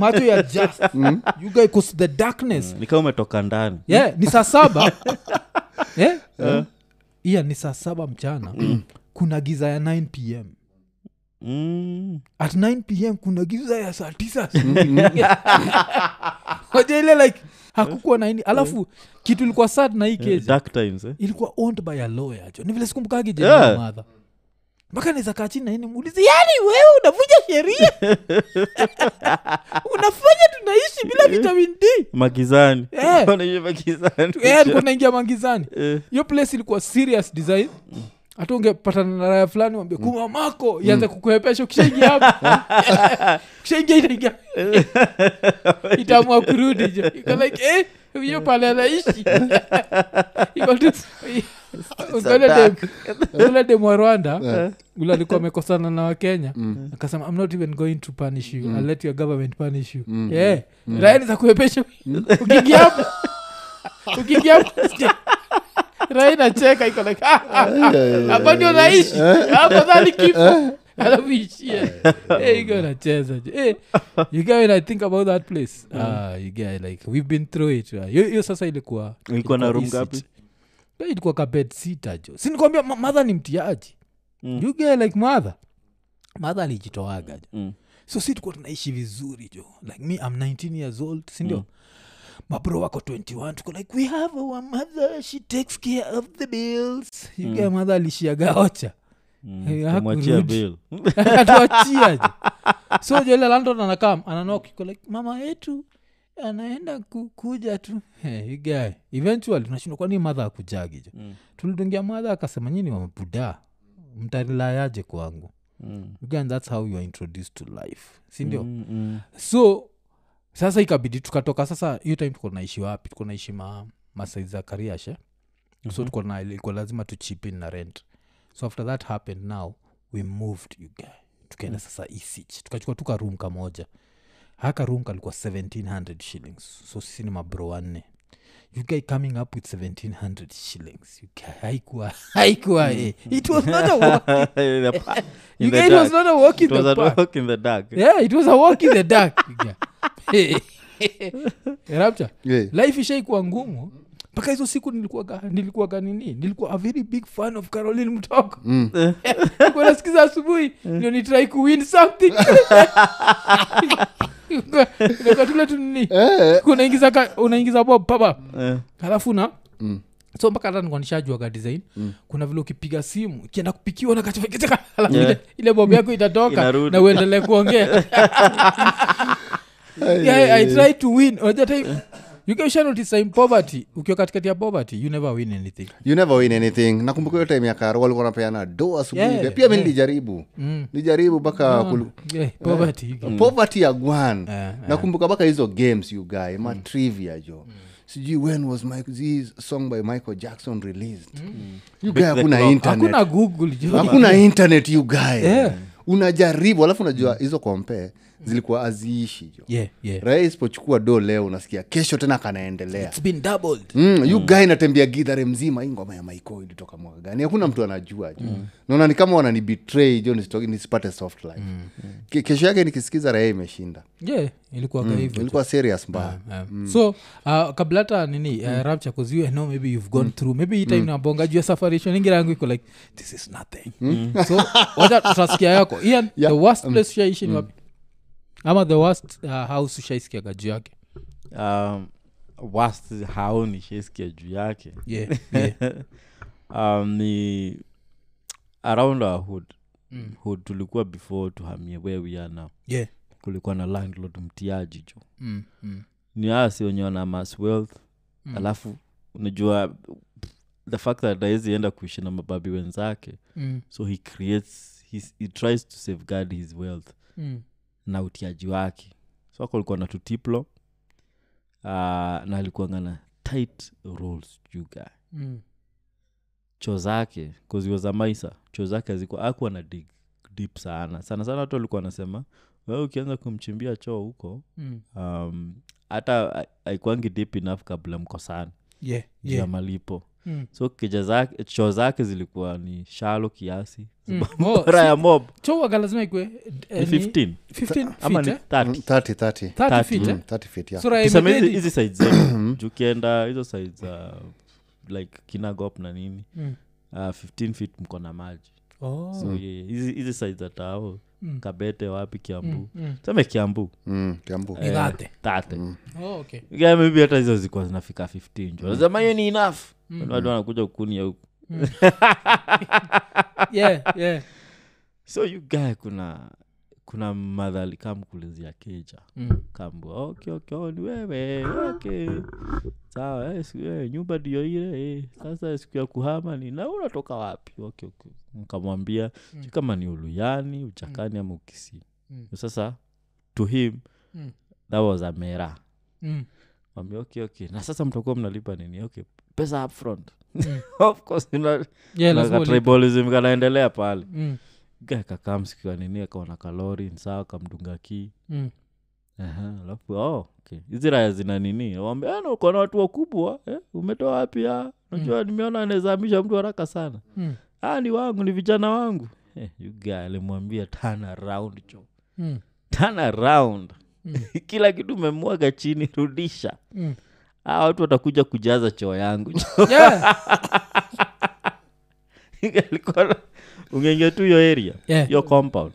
Macho ya just. You guys, 'cause the darkness. Mm. nikaa umetoka ndani. Yeah, ni saa saba. Yeah? iya ni saa saba mchana. Kuna giza ya 9 pm mm. at 9 pm kuna giza ya saa tisa. Waja ile like hakukuwa na ini alafu kitu ilikuwa sad na hii kesi dark times eh? ilikuwa owned by a lawyer jo. Ni vile sikumbukagi Yeah. madha mpaka niza kaa chini naini muulizi yani wewe unavunja sheria? Unafanya tunaishi bila vitamin d? Magizani. Yeah. Magizani? Yeah, alikuwa magizani. Hiyo yeah. hiyo place ilikuwa serious design hata ungepatana na raya fulani wambia kuma mako. Ianze kukuepesha ukishaingia hapo. Ukishaingia itaingia itaamua kurudi jo iko like eh hiyo pale anaishi. Iko tu ule dem wa rwanda? Ule alikuwa amekosana na wakenya akasema i'm not even going to punish you. I'll let your government punish you. Yeah. Mm. ni za kuepesha ukiingia hapo. Ukiingia hapo rai nacheka iko like "Ah, ah, ah, hapa ndio naishi. Afadhali kifo. Eh, nacheza. Eh, you guy when i think about that place? You guy like we've been through it hiyo hiyo sasa ilikuwa Ilikuwa na room easy. Eh, ilikuwa ka sita jo. Sinikwambia madha ni mtiaji. Mm. you guy like madha madha alijitoaga jo. Mm. so si tukuwa tunaishi vizuri jo. Like me am 19 years old sindio mm. Mabro wako 21 tuko like we have our mother. She takes care of the bills. Mm. yuga mother alishiaga ocha. Mm. Eh, jo so jele landon anakam ananokiko like mama yetu anaenda kukuja tu. Hey, you guy. Eventually tunashindwa kwani madha akujagijo Mm. tulidungia madha akasema nyini wamabuda mtarilayaje kwangu? Mm. again that's how you are introduced to life. Sindio Mm, mm. so sasa ikabidi tukatoka sasa hiyo time tuko naishi wapi? Tuko naishi ma, masai za kariashe mm-hmm. so tuko na ilikuwa lazima tuchipin na rent. So after that happened now we moved you guy. Tukaenda mm. sasa isich tukachukua tuka room kamoja. Haka room kalikuwa 1700 shillings. So sisi ni mabro wanne you guy coming up with 1700 shillings you guy haikuwa haikuwa eh. it was not a walk In the you guy it was not a walk in It was the a walk in the dark. yeah it was a walk in the dark yeah. rapture Yeah. life ishaikuwa ngumu mpaka hizo siku nilikuwaga nilikuwaga nini nilikuwa a very big fan of caroline mtoko mm. nasikiza asubuhi ndio nitrai kuwin something nakatule tu nini? Unaingiza ka- unaingiza bob papa. Eh. halafu na? So mpaka hata nikuwa nishajuaga design. Kuna vile ukipiga simu ikienda kupikiwa na kachafekecheka halafu Yeah. ile, bob yako itatoka na uendelee kuongea. Yeah, i try to win. Unajua time- you can share notice in poverty. Ukiwa katikati ya poverty you never win anything. You never win anything. Nakumbuka hiyo time ya karo walikuwa napeana do asubuhi Yeah, pia. Mi yeah. nilijaribu. Mm. nilijaribu mpaka kulu- yeah, poverty poverty ya gwan. Nakumbuka mpaka hizo games you guy ma trivia jo. Sijui when was my, this song by michael jackson released. You guy hakuna clock. internet. Hakuna google jo. Hakuna internet you guy. Yeah. unajaribu alafu unajua hizo kompe zilikuwa aziishi jo. Yeah, yeah. rais isipochukua do leo unasikia kesho tena kanaendelea. Mm, been doubled. Mm, yu guy natembea gidhare mzima hii ngoma ya maiko ilitoka mwaka gani? Hakuna mtu anajua jo. Naona ni kama wananibetray jo nisipate soft life. Ke- kesho yake nikisikiza raya imeshinda. Yeah ilikuwa mm. hivyo ilikuwa serious mbaya. Um, so uh, kabla hata nini uh, rapture cause you know maybe you've gone through maybe hii time nabonga juu ya safari ningi yangu iko like this is nothing. So wacha tutasikia yako. Ian Yeah. the worst place ushaishi ni wapi ama the worst uh, house ushaisikiaga juu yake. Um, worst haoni nishaisikia juu yake. Yeah, yeah. um, ni around our hood. Mm. hood tulikuwa before tuhamie where we are now. Yeah. kulikuwa na landlord mtiaji jo Mm, mm, ni asi wenye wana mass wealth. Mm. alafu unajua the fact that aezienda kuishi na mababi wenzake. Mm, so he creates his, he tries to safeguard his wealth. Mm, na utiaji wake. So ako na tutiplo uh, na alikuanga na tight rules juga mm, choo zake koziwa maisa choo zake azikuwa akuwa na dig deep sana. Sana sana watu walikuwa wanasema we ukianza kumchimbia choo huko mm. um, hata aikwangi deep enough kabla mko sana yeah, juu ya malipo Mm. so keja zake choo zake zilikuwa ni shalo kiasi Mm. Oh, bora ya mob choo lazima ikwe ni 15 15 ama ni eh? 30 30 30 30 feet, Mm. eh? 30 feet yeah. So raha tuseme hizi- side zetu juu hizo side za like kinagop na nini Mm. uh, 15 feet mko na maji Oh. so hizi hizi side za tao Mm. kabete wapi kiambu Mm, mm. seme kiambu mm, kiambu thate. tate Oh, okay. yeah, maybe hata hizo zilikuwa zinafika 15 mm. nasema hiyo ni enough watu wanakuja kukunia huku yeah, yeah. so you guy kuna kuna madhali kamkulizia keja Mm. kambu okay, okay, oh, ni wewe okay sawa eh, siku- eh, nyumba ndio ile eh. sasa siku ya kuhama ni na unatoka wapi okay, okay. nkamwambia mm. kama ni uluyani uchakani ama ukisi Mm. sasa to him Mm. that was amera Mm. Mwambia, okay, okay. na sasa mtakuwa mnalipa nini okay pesa upfront Mm. of course una- Yeah, kanaendelea pale Mm. Kakam sikiwa nini akaona kalori nsaa kamdunga kii Mm. Aha, alafu oh, okay. hizi raya zina nini wambia uko watu wakubwa eh? umetoa wapi ah? najua nimeona anaezamisha mtu haraka sana Mm. ah, ni wangu ni vijana wangu eh, you alimwambia around jo Mm. Mm. kila kitu umemwaga chini rudisha Mm. Ah, watu watakuja kujaza choo yangu. Yeah. Ungeingia tu hiyo area Yeah. hiyo compound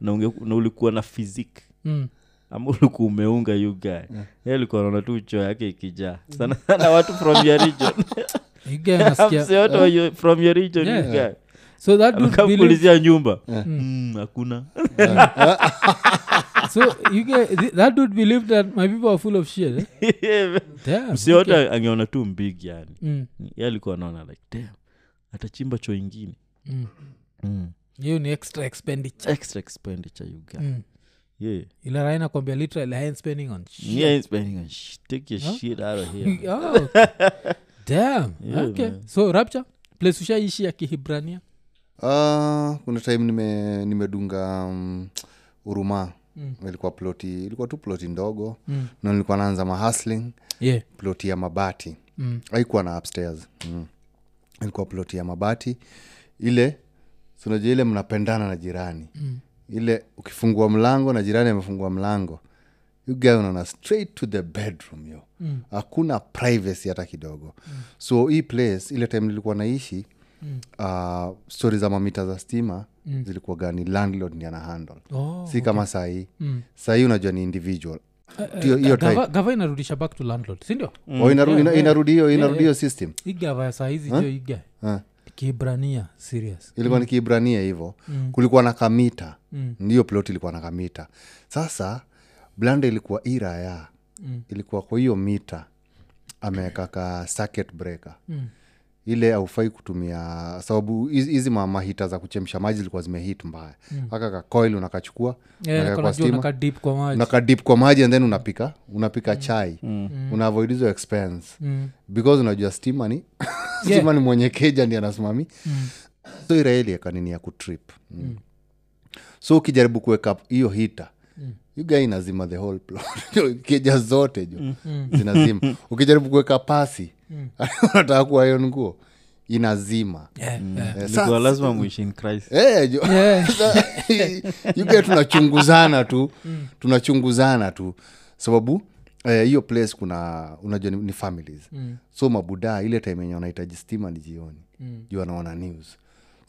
na, unge, na ulikuwa na physique. Mm. ama ulikuwa umeunga you guy. Yeah. alikuwa naona tu choo yake ikijaa. Sana sana watu from your region. From your you guy. So that nyumba. Mm, hakuna so you get, th- that dude believed that my people are full of shit eh? Damn, msi wote okay. angeona tu mbig yani Mm. ye alikuwa anaona like damn atachimba cho ingine Mm. mm. hiyo ni extra expenditure extra expenditure you got mm. yeah ila raina kwambia literally I ain't spending on shit. yeah ain't spending on shit. take your shit out of here oh. damn Yeah, okay man. so rapture place ushaishi ya kihibrania Uh, kuna time nime nimedunga um, uruma Mm. ilikuwa ploti ilikuwa tu ploti ndogo Mm. na nilikuwa naanza mahasling yeah ploti ya mabati mm. haikuwa na upstairs mm. ilikuwa ploti ya mabati ile sinajua ile mnapendana na jirani mm. ile ukifungua mlango na jirani amefungua mlango you unaona straight to the bedroom yo Mm. privacy hata kidogo mm. so hii place ile time nilikuwa naishi mm. uh, stori za mamita za stima mm. zilikuwa gani? Landlord ni ana handle. Oh. si kama sahii. Mm. sahii unajua ni individual. Hiyo hiyo type gava, gava inarudisha back to landlord sindio Oh, inaru- ina- inarudi hiyo inarudi hiyo system. Hii gava ya saa jo iga serious. Ilikuwa ni kiibrania hivo. Mm. kulikuwa na kamita. Mm. ndiyo plot ilikuwa na kamita. Sasa blanda ilikuwa iraya Mm. ilikuwa kwa hiyo mita. Ameweka ka circuit breaker. Mm. Ile aufai kutumia sababu hizi mahita za kuchemsha maji zilikuwa zimehit mbaya. Aka ka coil unakachukua Yeah, kwa maji. unakadip kwa maji and then unapika unapika chai. Mm. avoid hizo expense. Mm. because unajua stima ni stima ni mwenye keja ndi anasimami. So iraeli akanini ya kutrip. Mm. so ukijaribu kuweka hiyo hita you guy inazima the whole plot. Keja zote jo zinazima. Ukijaribu kuweka pasi unataka kuwa hiyo nguo inazima Yeah, yeah. Eh, sa- lazima Christ. Eh, jo- Yeah. yuge tunachunguzana tu tunachunguzana tu sababu eh, hiyo place kuna unajua ni, ni families mm. so mabudaa ile time yenye wanahitaji stima ni jioni mm. juu wanaona news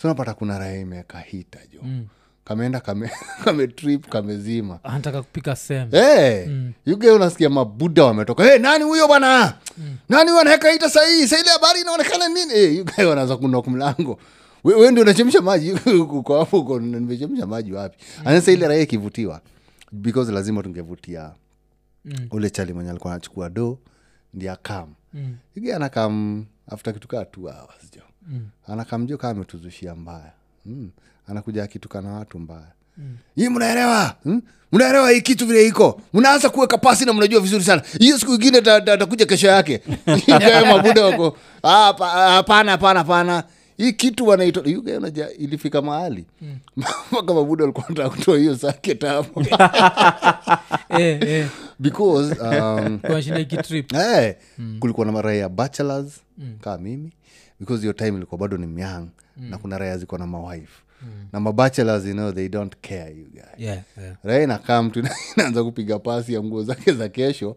so napata kuna raha imeweka hita jo mm. Kameenda kame, kame trip kamezima anataka kupika sem hey, mm. yuge unasikia mabuda wametoka hey, nani huyo bwana mm. nani huyo anaweka ita sahii saili habari inaonekana nini hey, yuge wanaanza kunok mlango we, we ndio unachemsha maji uko hapo uko nimechemsha maji wapi mm. anasa ile raia ikivutiwa because lazima tungevutia Mm. ule chali mwenye alikuwa anachukua do ndi akam Mm. yuge anakam after kitukaa two hours jo Mm. anakam jo kaa ametuzushia mbaya mm. Anakuja akitukana watu mbaya. Mm. hii mnaelewa? Hmm? mnaelewa hii kitu vile iko? Mnaanza kuweka pasi na mnajua vizuri sana. Hiyo siku ingine ta- ta- takuja kesho yake. Mabuda wako. "Ah, ah, hapana hapana hapana. Hii kitu wanaito ilifika mahali. Mpaka mabuda alikuwa nataka kutoa hiyo sake hapo Eh, eh. because um, Kwa shida kulikuwa na maraha ya bachelors kaa mimi. Because hiyo time ilikuwa bado ni myang na kuna raya ziko na mawife na mabachelors you know they don't care you guy yeah, yeah. raya inakaa mtu inaanza kupiga pasi ya nguo zake za kesho.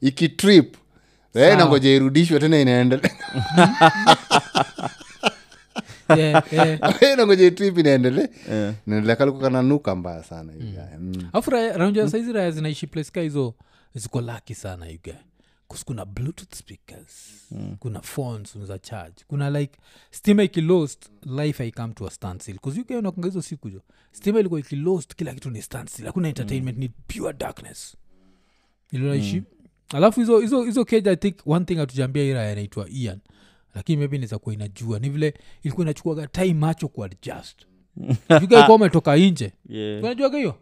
Ikitrip. Raya nangoja inangoja irudishwe tena inaendelea Yeah, yeah. Inaendelea. Kalikuwa kananuka mbaya sana mm. Mm. afu raunja saizi raya zinaishi place ka hizo ziko laki sana kus kuna bluetooth speakers mm. kuna phones za charge kuna like stima ikilost life haikam to a stansil kuzukaunakanga hizo siku jo stima ilikuwa ikilost kila kitu ni stansil hakuna entertainment ni pure darkness. Ilionaishi alafu hizo hizo hizo keja i think one thing hatujambia ira inaitwa ian lakini maybe inaweza kuwa inajua ni vile ilikuwa inachukuaga time macho kuadjust jukaikuwa umetoka nje Yeah. unajuaga hiyo?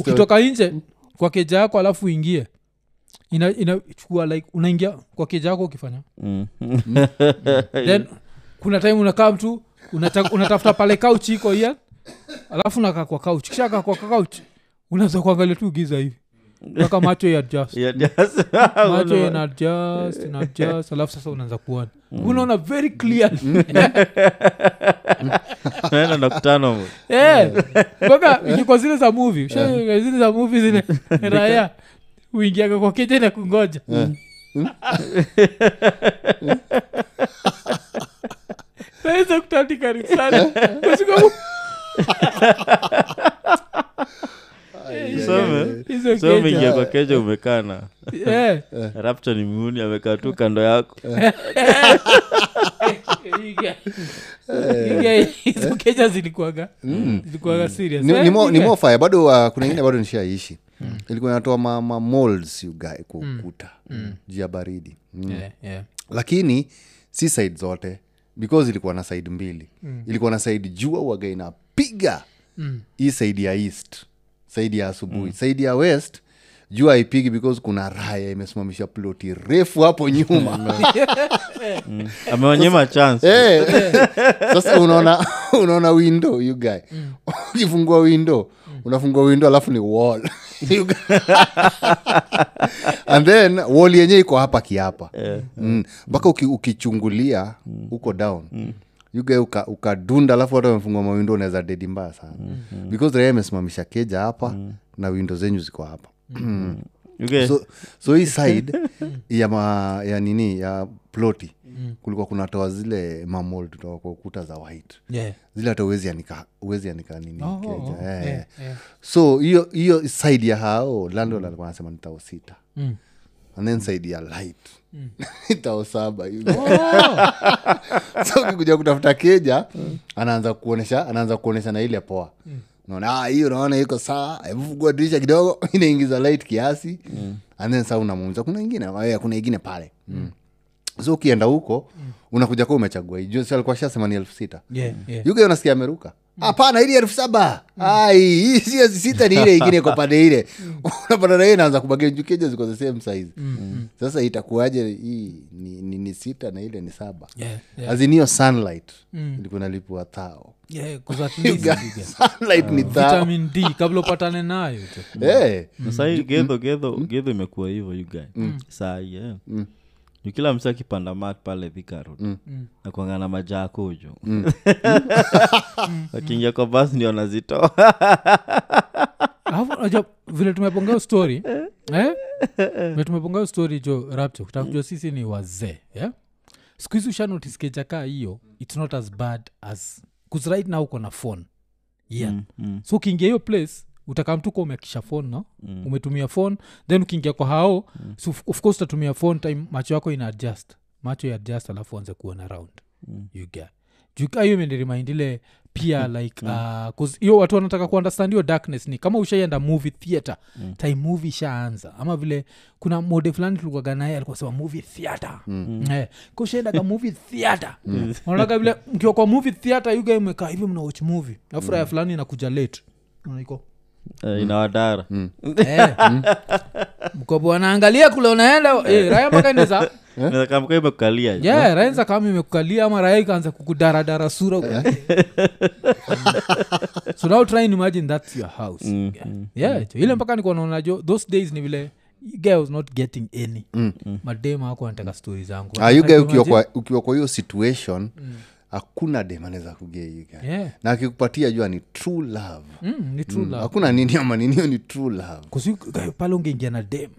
Ukitoka nje kwa keja yako alafu uingie ina inachukua like unaingia kwa keja yako ukifanya. Mm. then kuna time unakaa mtu unata, unatafuta pale kauch iko ia alafu unakaa kwa kauch kisha kaa kwa kauch unaweza kuangalia tu giza hivi. Mpaka macho yamacho adjust. Yeah, just- macho ina adjust ina adjust alafu sasa unaanza kuona. Unaona very clear. Naenda nakutana. Eh, mpaka ikikwa zile za movie. Ushaona zile za movie zile. Raya uingiaga kwa keja na kungoja. Naweza kutandika risani Kwa sababu so umeingia keja kwa keja umekaa na Eh, ni muni amekaa tu kando yako. Hizo keja zilikuaga zilikuaga serious. Ni, Eh, ni, mo, ni iga. mo fire. Bado uh, kuna ingine bado nishaishi ilikuwa inatoa ma, ma molds ugae kwa ukuta juu ya baridi. Mm. Yeah, yeah. lakini si side zote because ilikuwa na side mbili. Mm. ilikuwa na side jua uaga inapiga. Mm. hii side ya east saidi ya asubuhi. Mm. saidi ya west jua haipigi because kuna raya imesimamisha ploti refu hapo nyuma. Amewanyima chance. Eh, sasa unaona unaona window you guy. Ukifungua window unafungua window alafu ni wall. And then wall yenye iko hapa kiapa. Mm. mpaka uki, ukichungulia huko down. Yuge uka- ukadunda alafu watu wamefungua mawindo unaweza dedi mbaya sana. Because raia imesimamisha keja hapa na windo zenyu ziko hapa Okay. so, so hii side ya, ma, ya nini ya ploti kulikuwa kunatoa zile mamol kutoka kwa ukuta za white. Yeah. zile hata uwezi anika, uwezi anika nini Oh, keja oh, yeah. yeah, yeah. so hiyo hiyo side ya hao landlord alikuwa anasema ni tao sita. Mm. and then side ya light. Tao saba Oh, so ukikuja kutafuta keja anaanza kuonesha anaanza kuonesha na ile poa. Naona "Ah, hiyo unaona iko saa hebu fungua dirisha kidogo inaingiza light kiasi. And then saa unamuuliza kuna ingine "Eh, kuna ingine pale. Mm. so ukienda huko unakuja kuwa umechagua. Hii. Alikuwa shasema ni elfu sita? Yeah, yeah. unasikia ameruka hapana ili elfu saba. Ai hii sio sita ni ile ingine kwa pande ile. Unapata na hiyo inaanza kubagia juu keja ziko the same size. Sasa itakuaje hii? Ni, ni, ni sita na ile ni saba. Yeah, yeah. aziniyo sunlight ilikuwa nalipua thao Yeah, kabla upatane nayo. Eh, sahii gedho gedho gedho imekuwa hivyo yugae yeah. eh. Juu kila msi akipanda mat pale vikarod nakwangana majako kuju wakiingia kwa bas ndio anazitoa Alafu, vile tumepongea story eh? vile tumepongea story jo rapto kutakujua sisi ni wazee yeah? siku hizi ushanotice keja hiyo its not as bad as bcause right now uko na phone. Yeah. Mm, mm, so ukiingia hiyo place utakamtuka umeakisha phone no? Mm. umetumia phone then ukiingia kwa hao so of- of course utatumia phone time macho yako ina adjust. Macho ya adjust alafu anze kuona round Mm. you get. Juka hiyo imenirimaindile pia like uh, hiyo watu wanataka kuundestand hiyo darkness ni kama ushaienda movie theatre Mm. time movie ishaanza. Ama vile kuna mode fulani tulikuwaga naye alikuwa sema movie theatre Mm. eh, kushaendaga movie theatre unaonaga vile mkiwa kwa movie theatre yuga imekaa hivi mnawatch movie. Afuraya mm. fulani inakuja late. Unaiko Eh, inawadara Eh. mkopo wanaangalia kule unaenda. Eh, raya mpaka neza kamka imekukalia yeah, raenza kama imekukalia ama raya ikaanza kukudaradara sura so now try and imagine that's your house. Mm, yeah. mm. yeah jo. ile mpaka nikuwa naona jo those days ni vile guy was not getting any. Madema ako anataka stori zangu. Ah, ukiwa kwa, hiyo situation hakuna dem anaweza kugeika. Yeah. na akikupatia jua ni true love. Mm, ni true Mm, love. hakuna nini ama ninio ni true love. Pale ungeingia na dem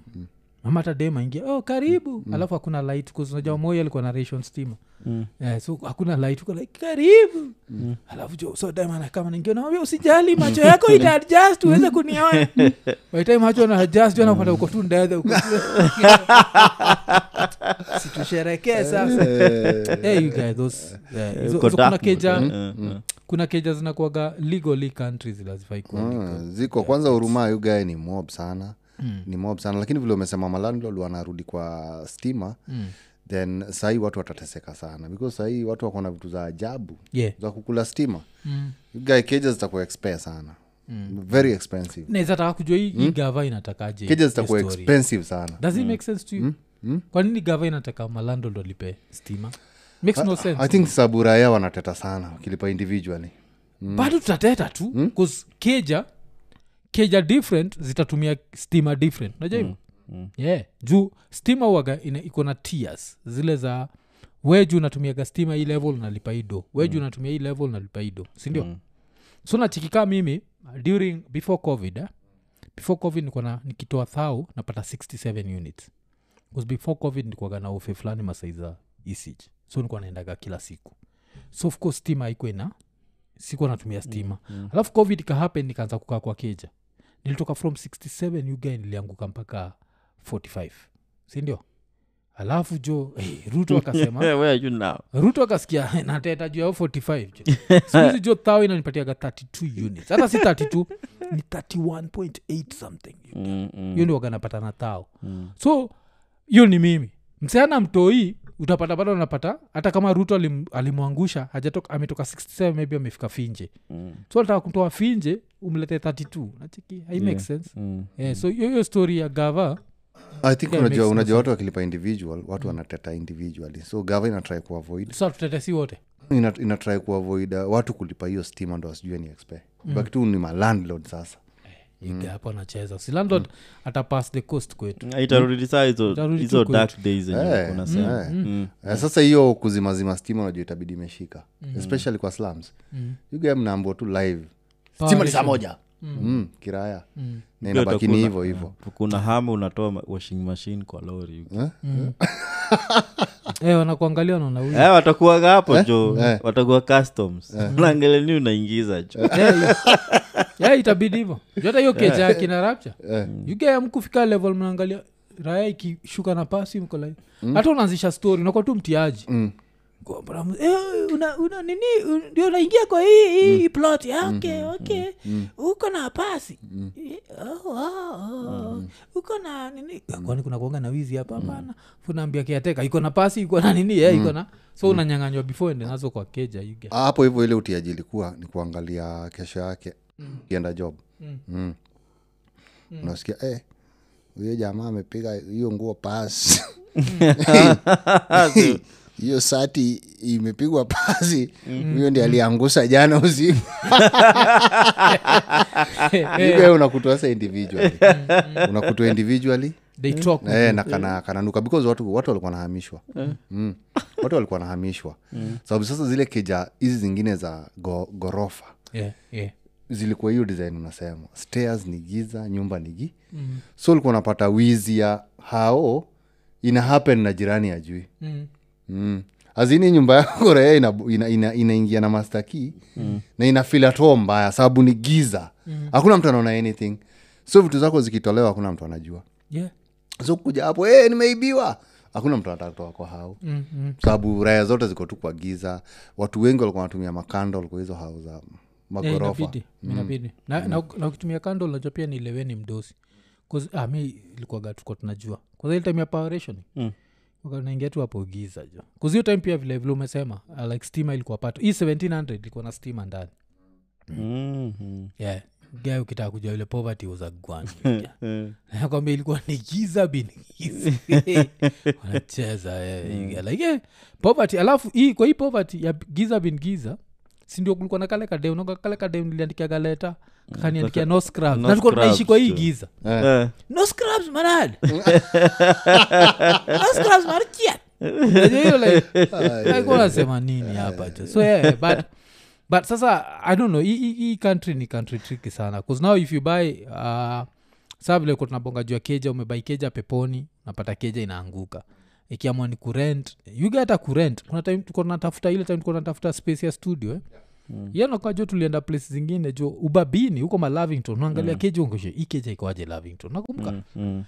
ama hata dem aingia oh, karibu. Alafu hakuna light kusinajua moyo alikuwa na ration stima. Mm. yeah, so hakuna light uko like karibu. Alafu jo so dem anakama naingia nawambia usijali macho yako itaadjust uweze kuniona. Waitai macho na adjust anapata uko tu ndedhe uko situsherekee sasa. Hey, you guys, those, yeah, so, so kuna keja mm eh, eh. kuna keja zinakuaga legally countries lazifai kuwa. Ah, ziko kwanza huruma yugae ni mob sana ni mob sana. Lakini vile umesema malandlord wanarudi kwa stima Mm. then sahii watu watateseka sana. Because sahii watu wako na vitu za ajabu yeah. za kukula stima. Mm. zitakuwa expe sana. Very expensive. Naweza kujua hii hii gava inatakaje zitakuwa expensive sana. Does it make sense to you? Kwa nini gava inataka malando ndo lipe stima? Makes no sense. I think saburaya wanateta sana wakilipa individually. Bado tutateta tu bcause keja keja different zitatumia stima different. Najua hivo yeah. Juu stima uaga iko na tiers. Zile za we juu unatumiaga stima hii level unalipa hii do we juu unatumia hii level unalipa hii sindio Mm. so nachikikaa mimi during before covid eh? before covid nikona nikitoa thau napata 67 units. Because before covid nikuaga na ofe fulani masaiza isij so nikuwa naendaga kila siku. So of course stima ina sikuwa natumia stima. Mm, mm. alafu covid ikahappen nikaanza kukaa kwa keja nilitoka from 67 uga nilianguka mpaka 45 sindio alafu jo hey, ruto akasema Where are you now? ruto akasikia nateta juu yao 45 jo sikuhizi jo thao inanipatiaga 32 units. Hata si 32 ni 31.8 something Mm, mm, hiyo ndio waganapatana thao mm. so hiyo ni mimi. Mseana mtoi utapata bado unapata hata kama ruto alim, alimwangusha hajatoka ametoka 67 maybe amefika finje. Mm, so nataka kutoa finje umlete 32 nachiki hai make sense? Mm. yeah, so hiyo story ya gava i think Yeah, unajua unajua watu wakilipa individual watu wanateta individually. So gava inatrai kuavoid. Sa tutetesi wote? Ina, kuavoid uh, watu kulipa hiyo stima ndo wasijue ni expe. Mm. bakitu ni malandlord sasa iga hapo anacheza. Si landlord atapass the coast kwetu. Itarudi saa hizo Itarudi tu hizo kwetu. dark days zenye Eh, eh. Mm. Eh, sasa hiyo kuzimazima stima unajua itabidi imeshika. Especially kwa slums. Mm. yuga mnaambua tu live. Stima ni saa moja. Mm. kiraya. Mm. na hivo hivo kuna hama unatoa washing machine kwa lori Eh? Eh, wanakuangalia huyu eh, watakuwaga hapo jo Eh. watakuwa customs. Unaangalia ni unaingiza jo Eh, yeah, itabidi hivo jota hiyo kecha yeah. kina rapcha Eh. ugea mkufika level mnaangalia raya ikishuka na pasi mkolai like hata unaanzisha story unakuwa tu mtiaji. Mm. Eh, una, una nini? Ndio unaingia kwa hii hii plot ya, okay. Okay uko na pasi. Eh, oh, oh, oh. uko na nini? Kwani kuna kuonga na wizi hapa? Hapana. Unaambia kiateka. Iko na pasi iko na nini? Yeah, iko na so unanyanganywa before ende nazo kwa keja hapo hivyo ile utiaji ilikuwa ni kuangalia kesho yake kienda job. Mm. unasikia eh, huyo jamaa amepiga hiyo nguo pasi hiyo sati imepigwa pasi. Huyo ndi aliangusha jana usiku. Unakutwa sa individually? Unakutwa individually? They talk eh, na kana kananuka because watu watu walikuwa nahamishwa mm. watu walikuwa nahamishwa sababu sasa zile keja hizi zingine za go, gorofa. Yeah, yeah. zilikuwa hiyo design unasema. Stairs ni giza nyumba ni gi. Mm. so ulikuwa unapata wizi ya hao. Ina happen na jirani ajui. Mm. Mm. azini nyumba yako raya inaingia ina, ina, ina na mastaki mm. na inafila to mbaya sababu ni giza hakuna mtu anaona anything so vitu zako zikitolewa hakuna mtu anajua Yeah. so kuja hapo hey, nimeibiwa hakuna mtu anatatoa kwa hau mm-hmm. sababu raya zote ziko tu kwa giza watu wengi walikuwa wanatumia makando walikuwa hizo hau za Yeah, inabidi, inabidi. na, na, na ukitumia kando unajua pia ni leweni mdosi ah, mi ilikuwaga tuko tunajua kwanza ile time ya power Mm. Naingia tu hapo giza jo. Kuzio time pia vile vile umesema uh, like stima ilikuwa pato hii 1700 ilikuwa na stima ndani. Mhm. yeah. Gae ukitaka kujua ile poverty was a ilikuwa ni giza bin wanacheza eh, like yeah, poverty. Alafu hii kwa hii poverty ya giza bin giza sindio kulikuwa na kale kadeu naga kale kadem niliandikia galeta kaniandikia no scrubs. No na tulikuwa kwa hii scrubs, giza. Eh. no scrubs manad no scrubs hiyo like nasema nini hapa jo so yeah, but but sasa i don't know hii- country ni country tricky sana. Bcause now if you buy uh, saa vile ko tunabonga jua keja umebai keja peponi napata keja inaanguka. Ikiamua ni kurent yuga hata kurent. Kuna time tuko tunatafuta ile time tuko tunatafuta space ya studio eh? Mm. yanokajo tulienda place zingine jo ubabini huko malavington lavington mm. keja ikeja ikoaje lavington nakumbuka Mm, mm.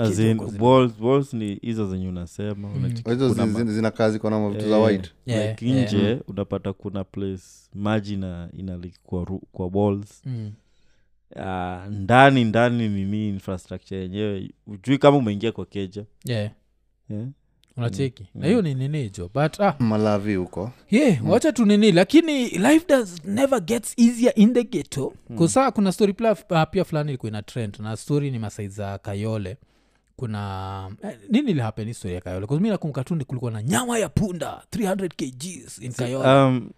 As in, walls- walls ni hizo zenye unasema hizo kuna zi- zina kazi kona mavitu za Eh, Yeah, like yeah. nje unapata kuna place maji na inalik kwa, ru- kwa walls Mm. uh, ndani ndani nini infrastructure yenyewe ujui kama umeingia kwa keja yeah yeah? Unacheki? Na hiyo ni nini jo but ah, malavi huko. Yeah, wacha tu nini lakini life does never gets easier in the ghetto. Kusaa kuna story pla, uh, pia fulani ilikuwa ina trend na story ni masai za kayole. Kuna eh, nini lihapen histori ya kayole? Kami nakumbuka tu ni kulikuwa na nyama ya punda 300 kgs in kayole. um,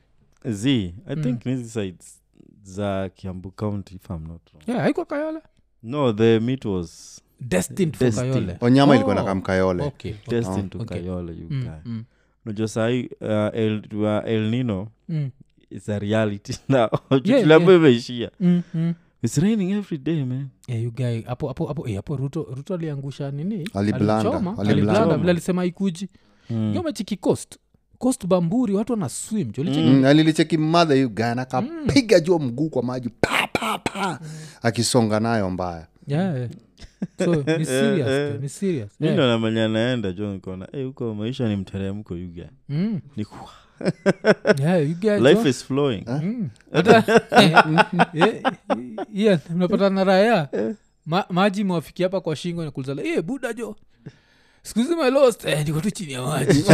z i think nizi sides za kiambu county if i'm not wrong. Yeah, haikuwa kayole? No the meat was destined for Destined. kayole. Onyama Oh. ilikuwa na kamkayole okay, okay. destined to okay. kayole you Mm, guy. mm, unajua sahi uh, el, wa el nino mm, is a reality now. Yeah, tuliambo imeishia mm, mm. its raining every day man. Yeah, you guy hapo hapo hapo eh, hapo ruto ruto aliangusha nini? Aliblanda, Alichoma, aliblanda. aliblanda vile alisema ikuji. Mm. yomechiki coast coast bamburi watu wana swim jo licheki. Mm, alilicheki madha yu gana akapiga jua mguu kwa maji pa pa pa. Akisonga nayo mbaya yeah, yeah. so ni serious jo, ni serious. Mi ndo namanya naenda jo nikaona hey, huko maisha ni mteremko yuga mm. ni yeah, you get life jo. is flowing. Mm. Hata- Eh, yeah, mnapata na raya Ma, maji mwafiki hapa kwa shingo nakulizala e, buda jo skuhizi my eh, niko tu chini ya maji.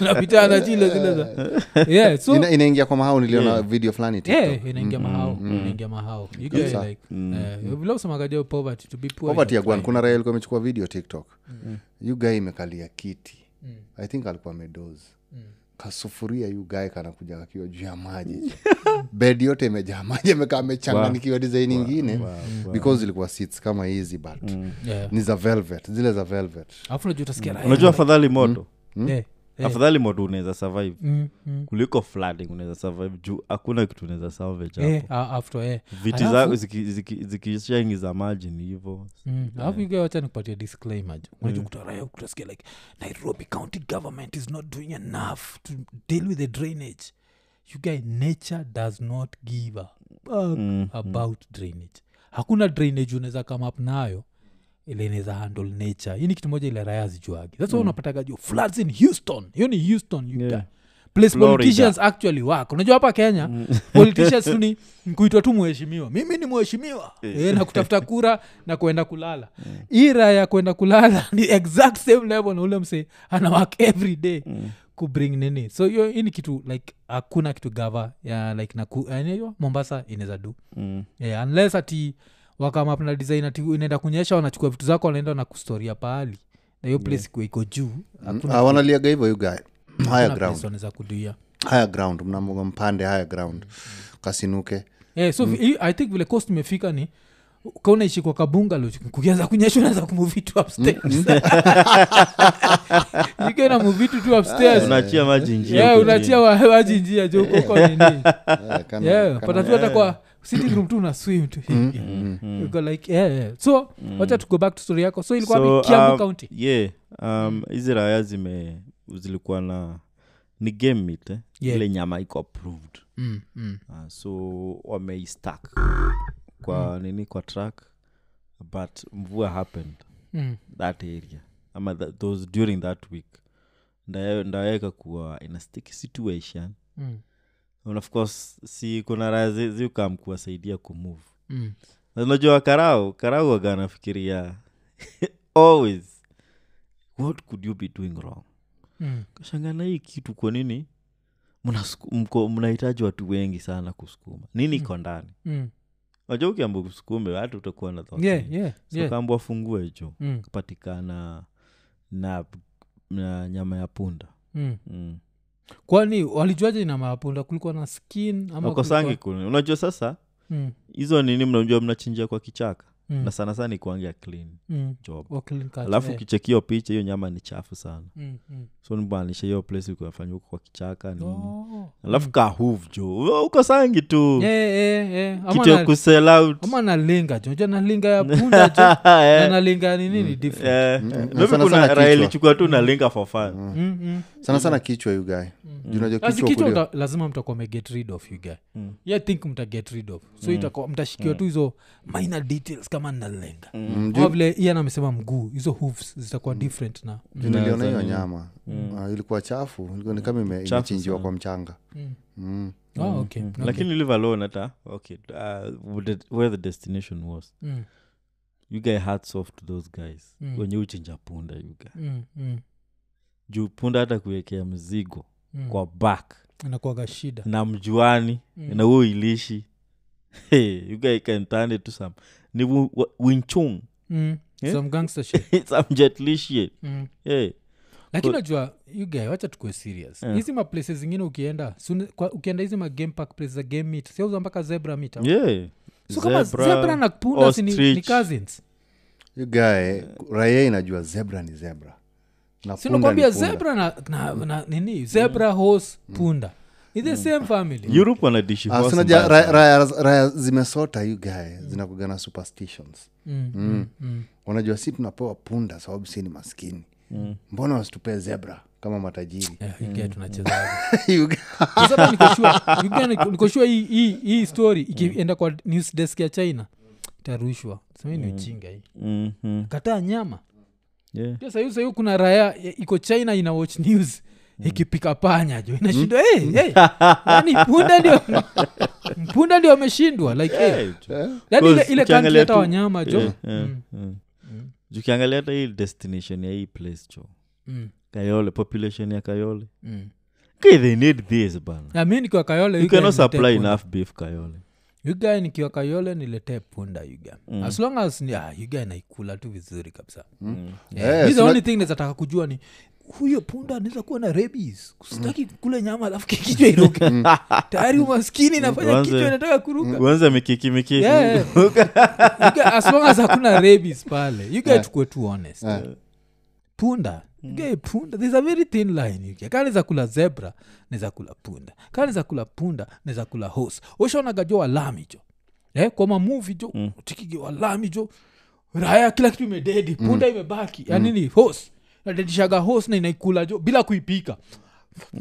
Napitana chile zile za yeah, so Ina, inaingia kwa mahau niliona video fulani yeah, inaingia mahao inaingia mahao You get Kabisa. like, eh, vile usemagajo poverty to be poor. Poverty ya gwan kuna raia alikuwa amechukua video tiktok. Yu guy imekalia kiti. I think alikuwa medoz kasufuria yu gae kanakuja kakiwa juu ya maji bed yote imejaa maji amekaa amechanganikiwa design ingine because ilikuwa seats kama hizi but Yeah. ni za velvet zile za velvet. Unajua afadhali moto? Eh, eh, afadhali moto unaweza survive. Mm, mm. kuliko flooding unaweza survive. Juu hakuna kitu unaweza salvage Eh, hapo. a- after eh. viti zako zikishaingi ziki, zikishaingi za maji ni hivo Mm, alafu yeah. wacha nikupatia disclaimer. Kutasikia like nairobi county government is not doing enough to deal with the drainage. You guy nature does not give a fuck Mm, about drainage. Hakuna drainage unaweza come up nayo ile inaweza handle nature. Hii ni kitu moja ile raya zijuagi thats mm. unapataga juu floods in houston. Hiyo ni houston you Yeah. place Florida. politicians actually work unajua hapa kenya politicians ni kuitwa tu mheshimiwa. Mimi ni mheshimiwa. E, na kutafuta kura na kuenda kulala. Hii raha ya kuenda kulala ni exact same level na ule msee ana work every day kubring nini. So hiyo hii ni kitu like hakuna kitu gava ya like naku, uh, mombasa inaweza du Mm. yeah, unless ati wakamapna design inaenda kunyesha wanachukua vitu zako wanaenda na kustoria pahali. Na hiyo place yeah. iko juu hakuna Ah, wanaliaga hivyo you guy. Higher ground. wanaweza kuduia higher ground mnamoga mpande higher ground. Kasinuke. Yeah, so mm. i think vile cost imefika ni kaunaishi kwa kabunga kukianza kunyesha unaweza kumuvitu upstairs. Ikena muvitu tu upstairs. Unaachia yeah, unachia njia nini. Eh, yeah, hata kwa sitting room tu una swim tu like yeah, yeah. so wacha to go back to story yako. So ilikuwa So, kiambu um, county? yeah um, hizi raya zime zilikuwa na ni game meat eh? Yeah. ile nyama iko approved. Mm, mm, uh, so wameistak kwa nini? Kwa track but mvua happened mm, that area. Ama that, those during that week. Ndaweka kuwa in a sticky situation. Mm, and of course si kuna raha zi- kuwasaidia kumove mm. Unajua karau karau waga anafikiria always what could you be doing wrong Mm, kashangana hii kitu kwa nini mnahitaji watu wengi sana kusukuma nini iko ndani mm. najua ukiamba kusukume hata utakuwa na Yeah, yeah, so yeah. kamba wafungue jo Mm, kupatikana na, na nyama ya punda mm. mm. Kwani walijuaje ina mapunda kulikuwa na skin ama wakosangi kulikuwa- kuni unajua sasa Mm, hizo nini mnajua mnachinjia kwa kichaka? Mm, na sana sana ikuangia clean mm. job. Wa clean cut, alafu eh. ukichekio picha hiyo nyama ni chafu sana. Mm, mm. so nimaanisha hiyo place kuafanya huko kwa kichaka nini. Oh. alafu kahuv jo. Uko sangi tu. Yeah, yeah, yeah. Ama kitu ya na- kusell out. ama nalinga jo. Nalinga ya punda jo? Na nalinga ya nini ni different? Eh, Mm, maybe sana kuna raha ilichukua tu nalinga for fun. Mm, mm. Sana sana kichwa you guy. Juu unajua Asi kichwa kichwa kulia mta- lazima mtakuwa meget rid of you guy. Mm. yeah, think mta get rid of. So itakuwa mtashikiwa tu hizo minor details kama nalenga. Mm, vile ian amesema mguu hizo hooves zitakuwa different na niliona hiyo nyama. Nyama uh, ilikuwa chafu. Ilikuwa ni kama imechinjiwa kwa mchanga. Mm. Mm. oh, okay. okay. lakini live alone hata okay uh, where the destination was. Mm, you guy hats off to those guys. Mm. wenye uchinja punda you guy. Mm, mm, juu punda hata kuwekea mzigo mm. kwa back inakuwaga shida na mjuani Mm. na huo ilishi hey, you guy can turn it to some ni wu- winchung mm. Eh? some gangster shit some jetli shit mm. hey. lakini najua ugae wacha tukue serious Yeah. hizi maplaces zingine ukienda sune- kwa- ukienda hizi magame park place za game meat siauza mpaka zebra meet yeah. so kama zebra na punda ni, ni cousins You guy raia inajua zebra ni zebra sinakwambia zebra na, na, na nini? Zebra horse punda. Ni the same family. Europe wanadishi Ah, raya, raya, raya zimesota you guy zinakugana superstitions. Mm, mm, mm. wanajua si tunapewa punda sababu si ni maskini. Mm. mbona wasitupee zebra kama matajiri? Hii story ikienda kwa news desk ya china itarushwa. Sema mm. ni uchinga hii. Mhm. kataa nyama Yeah. Pia sahiyo kuna raya iko china ina watch news ikipika panya jo inashindwa hey, hey, yani punda ndio punda ndio ameshindwa like. Hey, yani ile, ile hata wanyama jo. Yeah, yeah, Mm, yeah. mm, Juu hata hii destination ya hii place jo. Mm, kayole population ya kayole. Mm. okay, they need this bana. I mean, kayole you you cannot supply enough beef kayole You nikiweka yole niletee punda yuga Mm. as long as ni, ah, naikula tu vizuri kabisa Mm. yeah. Eh, the only thing nezataka kujua ni huyo punda anaweza kuwa na rabies kusitaki kula nyama alafu kichwa iruke tayari umaskini nafanya kichwa inataka kurukauanze mikiki mikiki Yeah, yeah. As long as hakuna rabies pale you yeah. tukue tu honest Yeah. punda you guy punda. There's a very thin line you kaa neza kula zebra neza kula punda. Kaa neza kula punda neza kula hos ushaonaga jo walami jo. Eh, kwa mamuvi jo Mm. tikige walami jo. Raya kila kitu imededi. Punda imebaki. Yani ni hos nadedishaga hos na inaikula jo bila kuipika.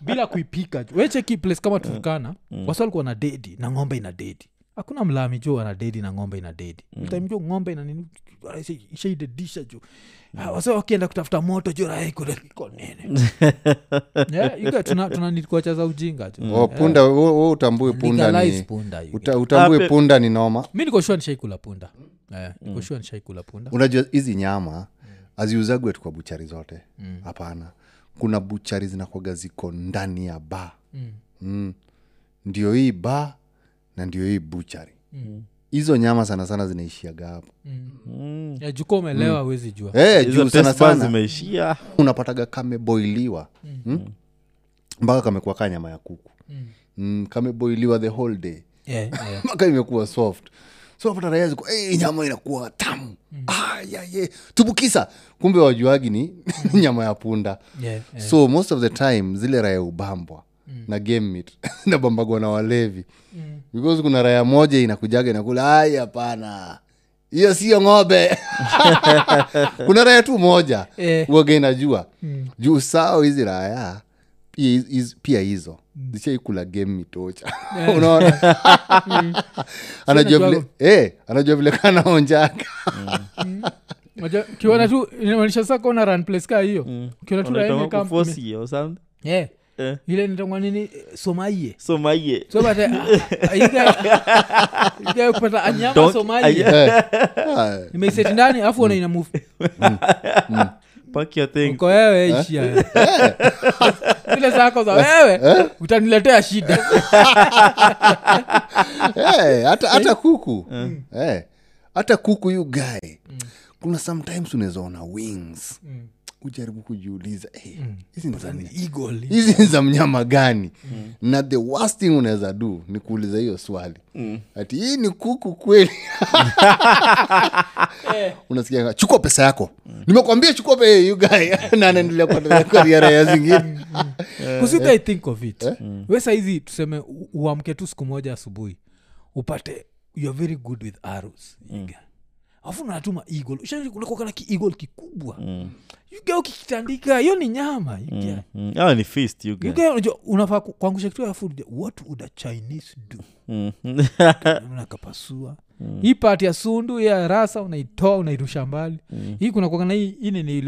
Bila kuipika jo. Wecheki place kama turkana wasi walikuwa na dedi na ng'ombe ina dedi hakuna mlami jo anadedi na ng'ombe ina dedi. Mm. jo ng'ombe ina jo Ah, wase wakienda kutafuta moto jo raiko nene. Yeah, you get, tuna, tuna need kuacha za ujinga jo oh, punda wo- utambue punda punda utambue punda ni noma. Mi nikoshua nishaikula punda. Eh, nikoshua nishaikula punda. Unajua hizi nyama aziuzagwe tu kwa buchari zote. Hapana. Kuna buchari zinakwaga ziko ndani ya ba Mm. mm. ndio hii ba na ndio hii buchari hizo nyama sana sana zinaishiaga hapo. Mm. yeah, juko umelewa huwezi jua. Hey, juu sana sana. zimeishia. Unapataga kameboiliwa. Mm. mpaka kamekuwa kaa nyama ya kuku. Mm. mm, kameboiliwa the whole day. Yeah, yeah. mpaka imekuwa soft. So napata raya ziko hey, nyama inakuwa tamu. Ah, yeah, yeah. tubukisa. Kumbe wajuagi ni nyama ya punda. Yeah, yeah. so most of the time zile raya ubambwa na game meat nabambagwa na walevi. Mm. because kuna raya moja inakujaga inakula ai hapana. Hiyo sio ng'ombe. Kuna raya tu moja. Eh. uoge inajua. Mm. juu sao hizi raya pia hiz- pia hizo. Zishaikula game mitocha unaona? Anajua vile eh, anajua vile kanaonjaka mm. ukiona tu inamaanisha sa kona run place ka hiyo. Ukiona tu raia Eh. ile nitangwa nini? Somaie somaie so but, uh, kupata anyama somaie Eh. Imeiseti ndani afu ona ina move. Pack your thing uko wewe ishia zile zako za wewe utaniletea shida. Eh, hata hey, kuku. Hata hey, kuku yu gae kuna sometimes unawezaona wings. Wings ujaribu kujiuliza eh, hizi Eagle. hizi ni za mnyama gani? Na the worst thing unaweza du ni kuuliza hiyo swali. Ati hii ni kuku kweli? Unasikia chukua pesa yako. Nimekwambia chukua pe you guy. Na anaendelea zingine. Kusuka i think of it. We saizi tuseme uamke tu siku moja asubuhi upate youare very good with arrows iga afu natuma eagle. Ushakunakokana kieagle kikubwa. Yuga ukikitandika hiyo ni nyama mm. Mm. Ni fist you unajua, unafaa kuangusha kitu ya food what would a chinese do? Mm. unakapasua hii pati ya sundu ya rasa unaitoa unairusha mbali. Hii kuna kuagana hii hii nini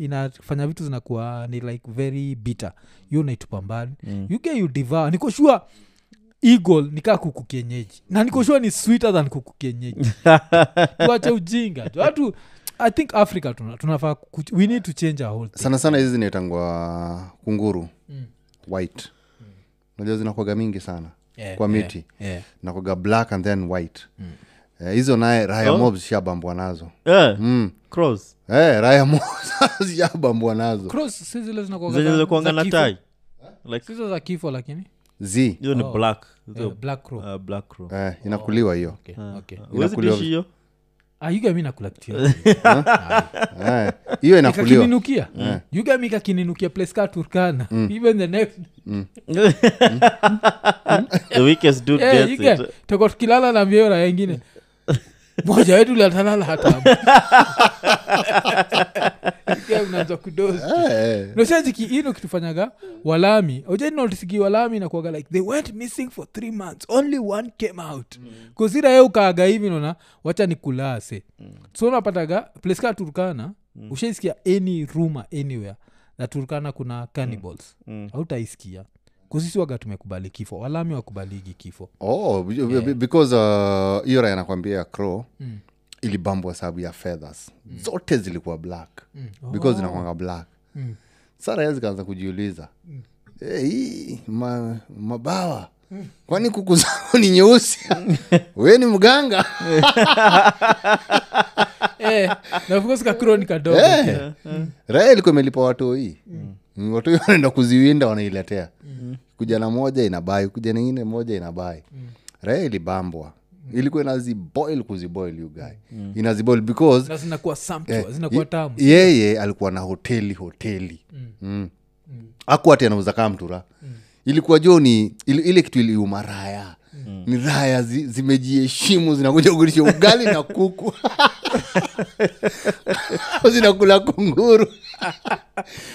inafanya vitu zinakuwa ni like very bitter. Hiyo unaitupa mbali. Mm. you get you devour. Nikoshua sure eagle nikaa kuku kienyeji. Na nikoshua sure ni sweeter than kuku kienyeji. Tuache ujinga. Watu i think africa tuna, tunafaa we need to change our whole thing. sana sana hizi zinaitangwa kunguru. Mm. white. Unajua zinakwaga mingi sana. Yeah, kwa miti. yeah. nakwaga black and then white. Mm. Hizo naye raya Oh. mob shabambwa nazo. Yeah. mm. cross. Eh, raya mob shabambwa nazo. Zenye za- na tai like sizo za kifo lakini z. Ni Oh. black. Eh, black crow uh, black crow eh, inakuliwa hiyo. Okay, okay. Huwezi Inakuliwa- dishi hiyo? Ah, yuga mi nakula kitu Eh, hiyo inakuliwa. kakininukia yuga mi kakininukia place ka turkana. Even the next the weakest dude Eh, gets yuga, it toko tukilala na mbio raya ingine moja wetu latalala hata unaanza kudozi Eh, kitufanyaga walami. Ujanotisiki walami nakuaga like they went missing for three months. Only one came out. Kuzira ye ukaaga hivi nona wacha ni kulase so napataga place ka turkana ushaisikia any rumor anywhere na turkana kuna cannibals. Mm. hautaisikia kusisi waga tumekubali kifo. Walami wakubaligi kifo. Oh, because uh, hiyo raya nakwambia crow Mm. ilibambwa sababu ya feathers. Zote zilikuwa black. Because zinakwanga black. Mm. sa raya zikaanza kujiuliza mm. hey, ma, mabawa kwani kuku zao ni nyeusi? We ni mganga. Eh, na of course kakuro ni kadogo Eh. raya ilikuwa imelipa watoi mm. Watoi wanaenda kuziwinda wanailetea. Kujana moja inabai kuja ingine moja inabai raha ilibambwa ilikuwa inaziboil kuziboil you guy. Inaziboil because zinakuwa eh, zinakuwa tamu. yeye alikuwa na hoteli hoteli. Mm. aku ati anauza kaa mtura ilikuwa jo ni ile, ile kitu iliuma raya ni raya zi, zimejiheshimu zinakuja kulisha ugali na kuku zinakula kunguru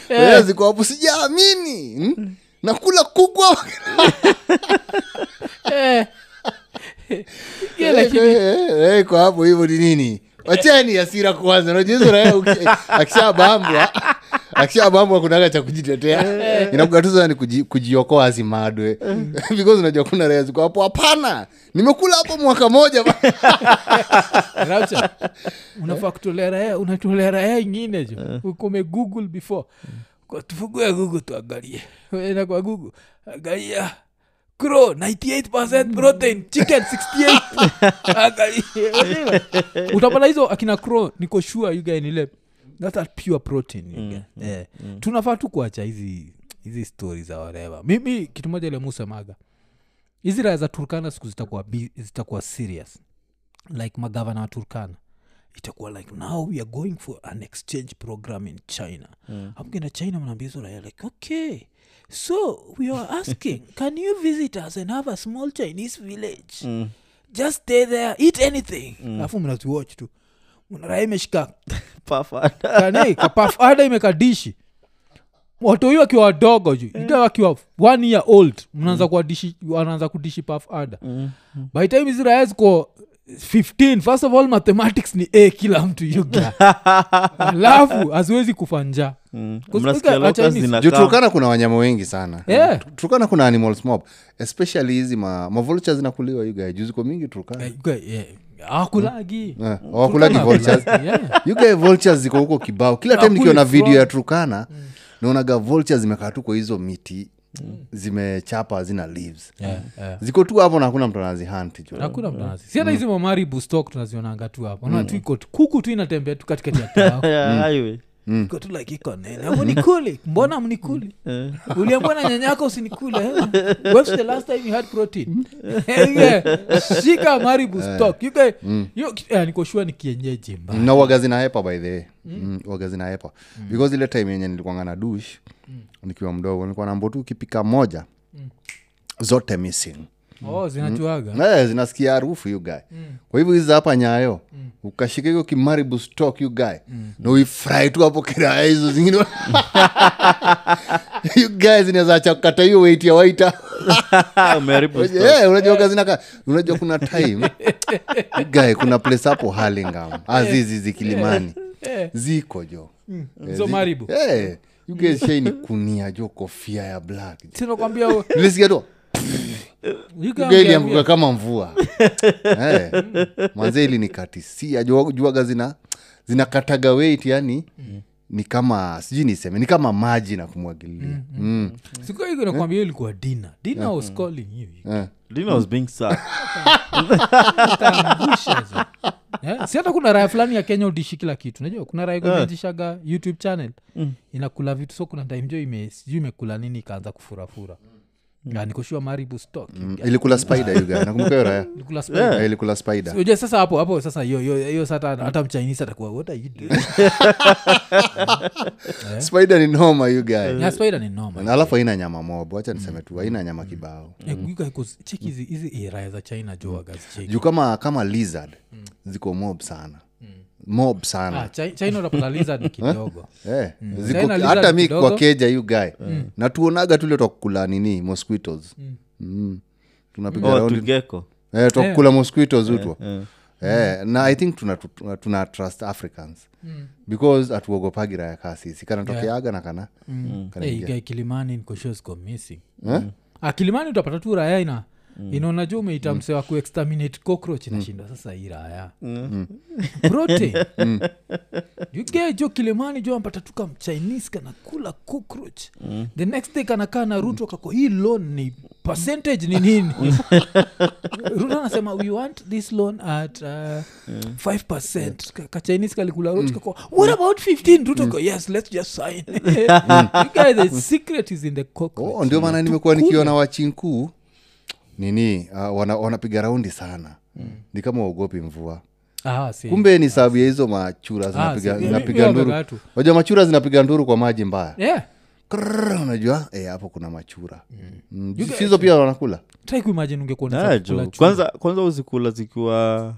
yeah. ziko hapo sijaamini hmm? nakula kuku. Eh. Eh, eh, kwa hapo hivyo ni nini wachani hasira kwanza unajua hizo raia akishabambwa akishabambwa kunaga cha kujitetea. Inakugatuza ni kuji, kujiokoa asimadwe because unajua kuna raia ziko hapo hapana. Nimekula hapo mwaka moja. Unafaa kutolea unatolea raya ingine jo. Ukume google before. Tufugue google tuangalie. Enda kwa google. Angalia. Crow 98 protein chicken 68 angalie. Utapata hizo akina crow niko sure you guy nile that's a pure protein you guy. Eh. tunafaa tu kuacha hizi hizi stori za wareva mimi kitu moja lemusemaga hizi raya za turkana siku zitakuwa zitakuwa serious like magavana wa turkana itakuwa like now we are going for an exchange program in china mm. amkenda china mnaambia hizo raya like okay so we are asking can you visit us and have a small chinese village Mm. just stay there eat anything alafu mnatuwatch tu raya imeshika. Kani kapafada imekadishi watoi wakiwa wadogo ju ita wakiwa one year old mnaanza kuwadishi wanaanza kudishi paf ada. By time hizi raya ziko 15 first of all mathematics ni a kila mtu yuga alafu haziwezi kufa njaa. Mm. Turukana kuna wanyama wengi sana. Yeah. turukana kuna animals mob. Especially hizi ma, mavulcha zinakuliwa yugae juu ziko mingi turukana Eh, yuga, yeah. awakulagi Eh, hawakulagi vultures. yeah. yugae vultures ziko huko kibao. Kila time nikiona video ya turukana naonaga vultures zimekaa tu kwa hizo miti zimechapa zina leaves. Yeah, yeah. ziko tu hapo na hakuna mtu anazihanti hakuna si hata hizi mamaribu stock tunazionanga tu hapo mm. tu iko kuku tu inatembea tu katikati ya tao Yeah, highway. iko tu like iko nene. Amunikuli mbona mnikuli uliambua na nyanyako usinikule eh? what's the last time you had protein? Shika maribu stock. You guys, you, eh, niko sure ni kienyeji mbaya. Na waga zinahepa by the way. Mm. waga zinahepa because ile time yenye nilikuanga na dush nikiwa mdogo nilikuwa na mbotu ukipika moja zote missing oh zinachuaga Eh, zinasikia harufu you guy. Kwa hivyo hizi hapa nyayo ukashika hiyo kimaribu stock you guy na uifrai tu hapo kiraya hizo zingine. You guy hiyo weit ya waita yeah, unajua kuna time. Guy kuna place hapo halingam azizi zikilimani ziko jo. Eh, Zo zi- Maribu. Eh, you guys shaini kunia jo kofia ya black. Tu ilianguka kama mvua. Hey, mwanze ili nikatisia jua- juaga zina zinakataga weit yani ni kama sijui niseme ni kama maji na kumwagilia. Mm. sikuaiko nakwambia hiyo ilikuwa dina dina was calling you. Eh. Dina was being sad. Itaangusha zo. Eh, si hata kuna raya fulani ya kenya udishi kila kitu. Najua kuna raya kumeanzishaga youtube channel. Inakula vitu so kuna time jo ime sijui imekula nini ikaanza kufurafura. mm. Nikoshua maribu stock. Mm, ilikula spider you nakumbuka hiyo raya Ilikula spider. Eh, ilikula spider. Unajua sasa hapo hapo sasa hiyo hiyo hiyo sasa hata mchinese atakuwa what are you doing? Spider ni noma you yeah, spider ni normal Na alafu haina nyama mob wacha niseme tu haina nyama kibao. Eh, 'cause check hizi hizi raya za china jo wagazicheki juu kama kama lizard ziko mob sana mob sana. Ah, Chi- china utapata lizard ni kidogo. Eh, ziko- lizard hata mi kidogo. kwa keja you guy. Na tuonaga tule twakukula nini mosquitos mm. tunapiga Oh, raundi tugeko. eh, twakukula mosquitos utwa Eh. Eh, na i think tuna, tuna, tuna trust africans. Because atuogopagi raya kaa sisi. Kanatokeaga na kana hey, kilimani nikoshosco missing. Ah, kilimani utapata tu raya ina inaona juu umeita mse wa kuexterminate cockroach inashindwa sasa hii raya protein yuge jo kilemani jo ampata tu kamchinese kanakula cockroach. The next day kanakaa na ruto kako hii loan ni percentage ni nini? Ruto anasema we want this loan at uh, 5 Ka- kachinese kalikula ruto kako what about 15 ruto ko yes let's just sign. You guys the secret is in the cockroach. Oh, ndio maana nimekuwa nikiona wachinkuu nini uh, wana, wanapiga raundi sana. Ni kama waogopi mvua. Ah, kumbe ni sababu ya hizo machura Ah, zinapiga zinapiga nduru. wajua machura zinapiga nduru kwa maji mbaya. Yeah. Krrrr, unajua? Eh, hapo kuna machura. Mm. Sizo pia wanakula? Ah, kwanza kwanza uzikula zikiwa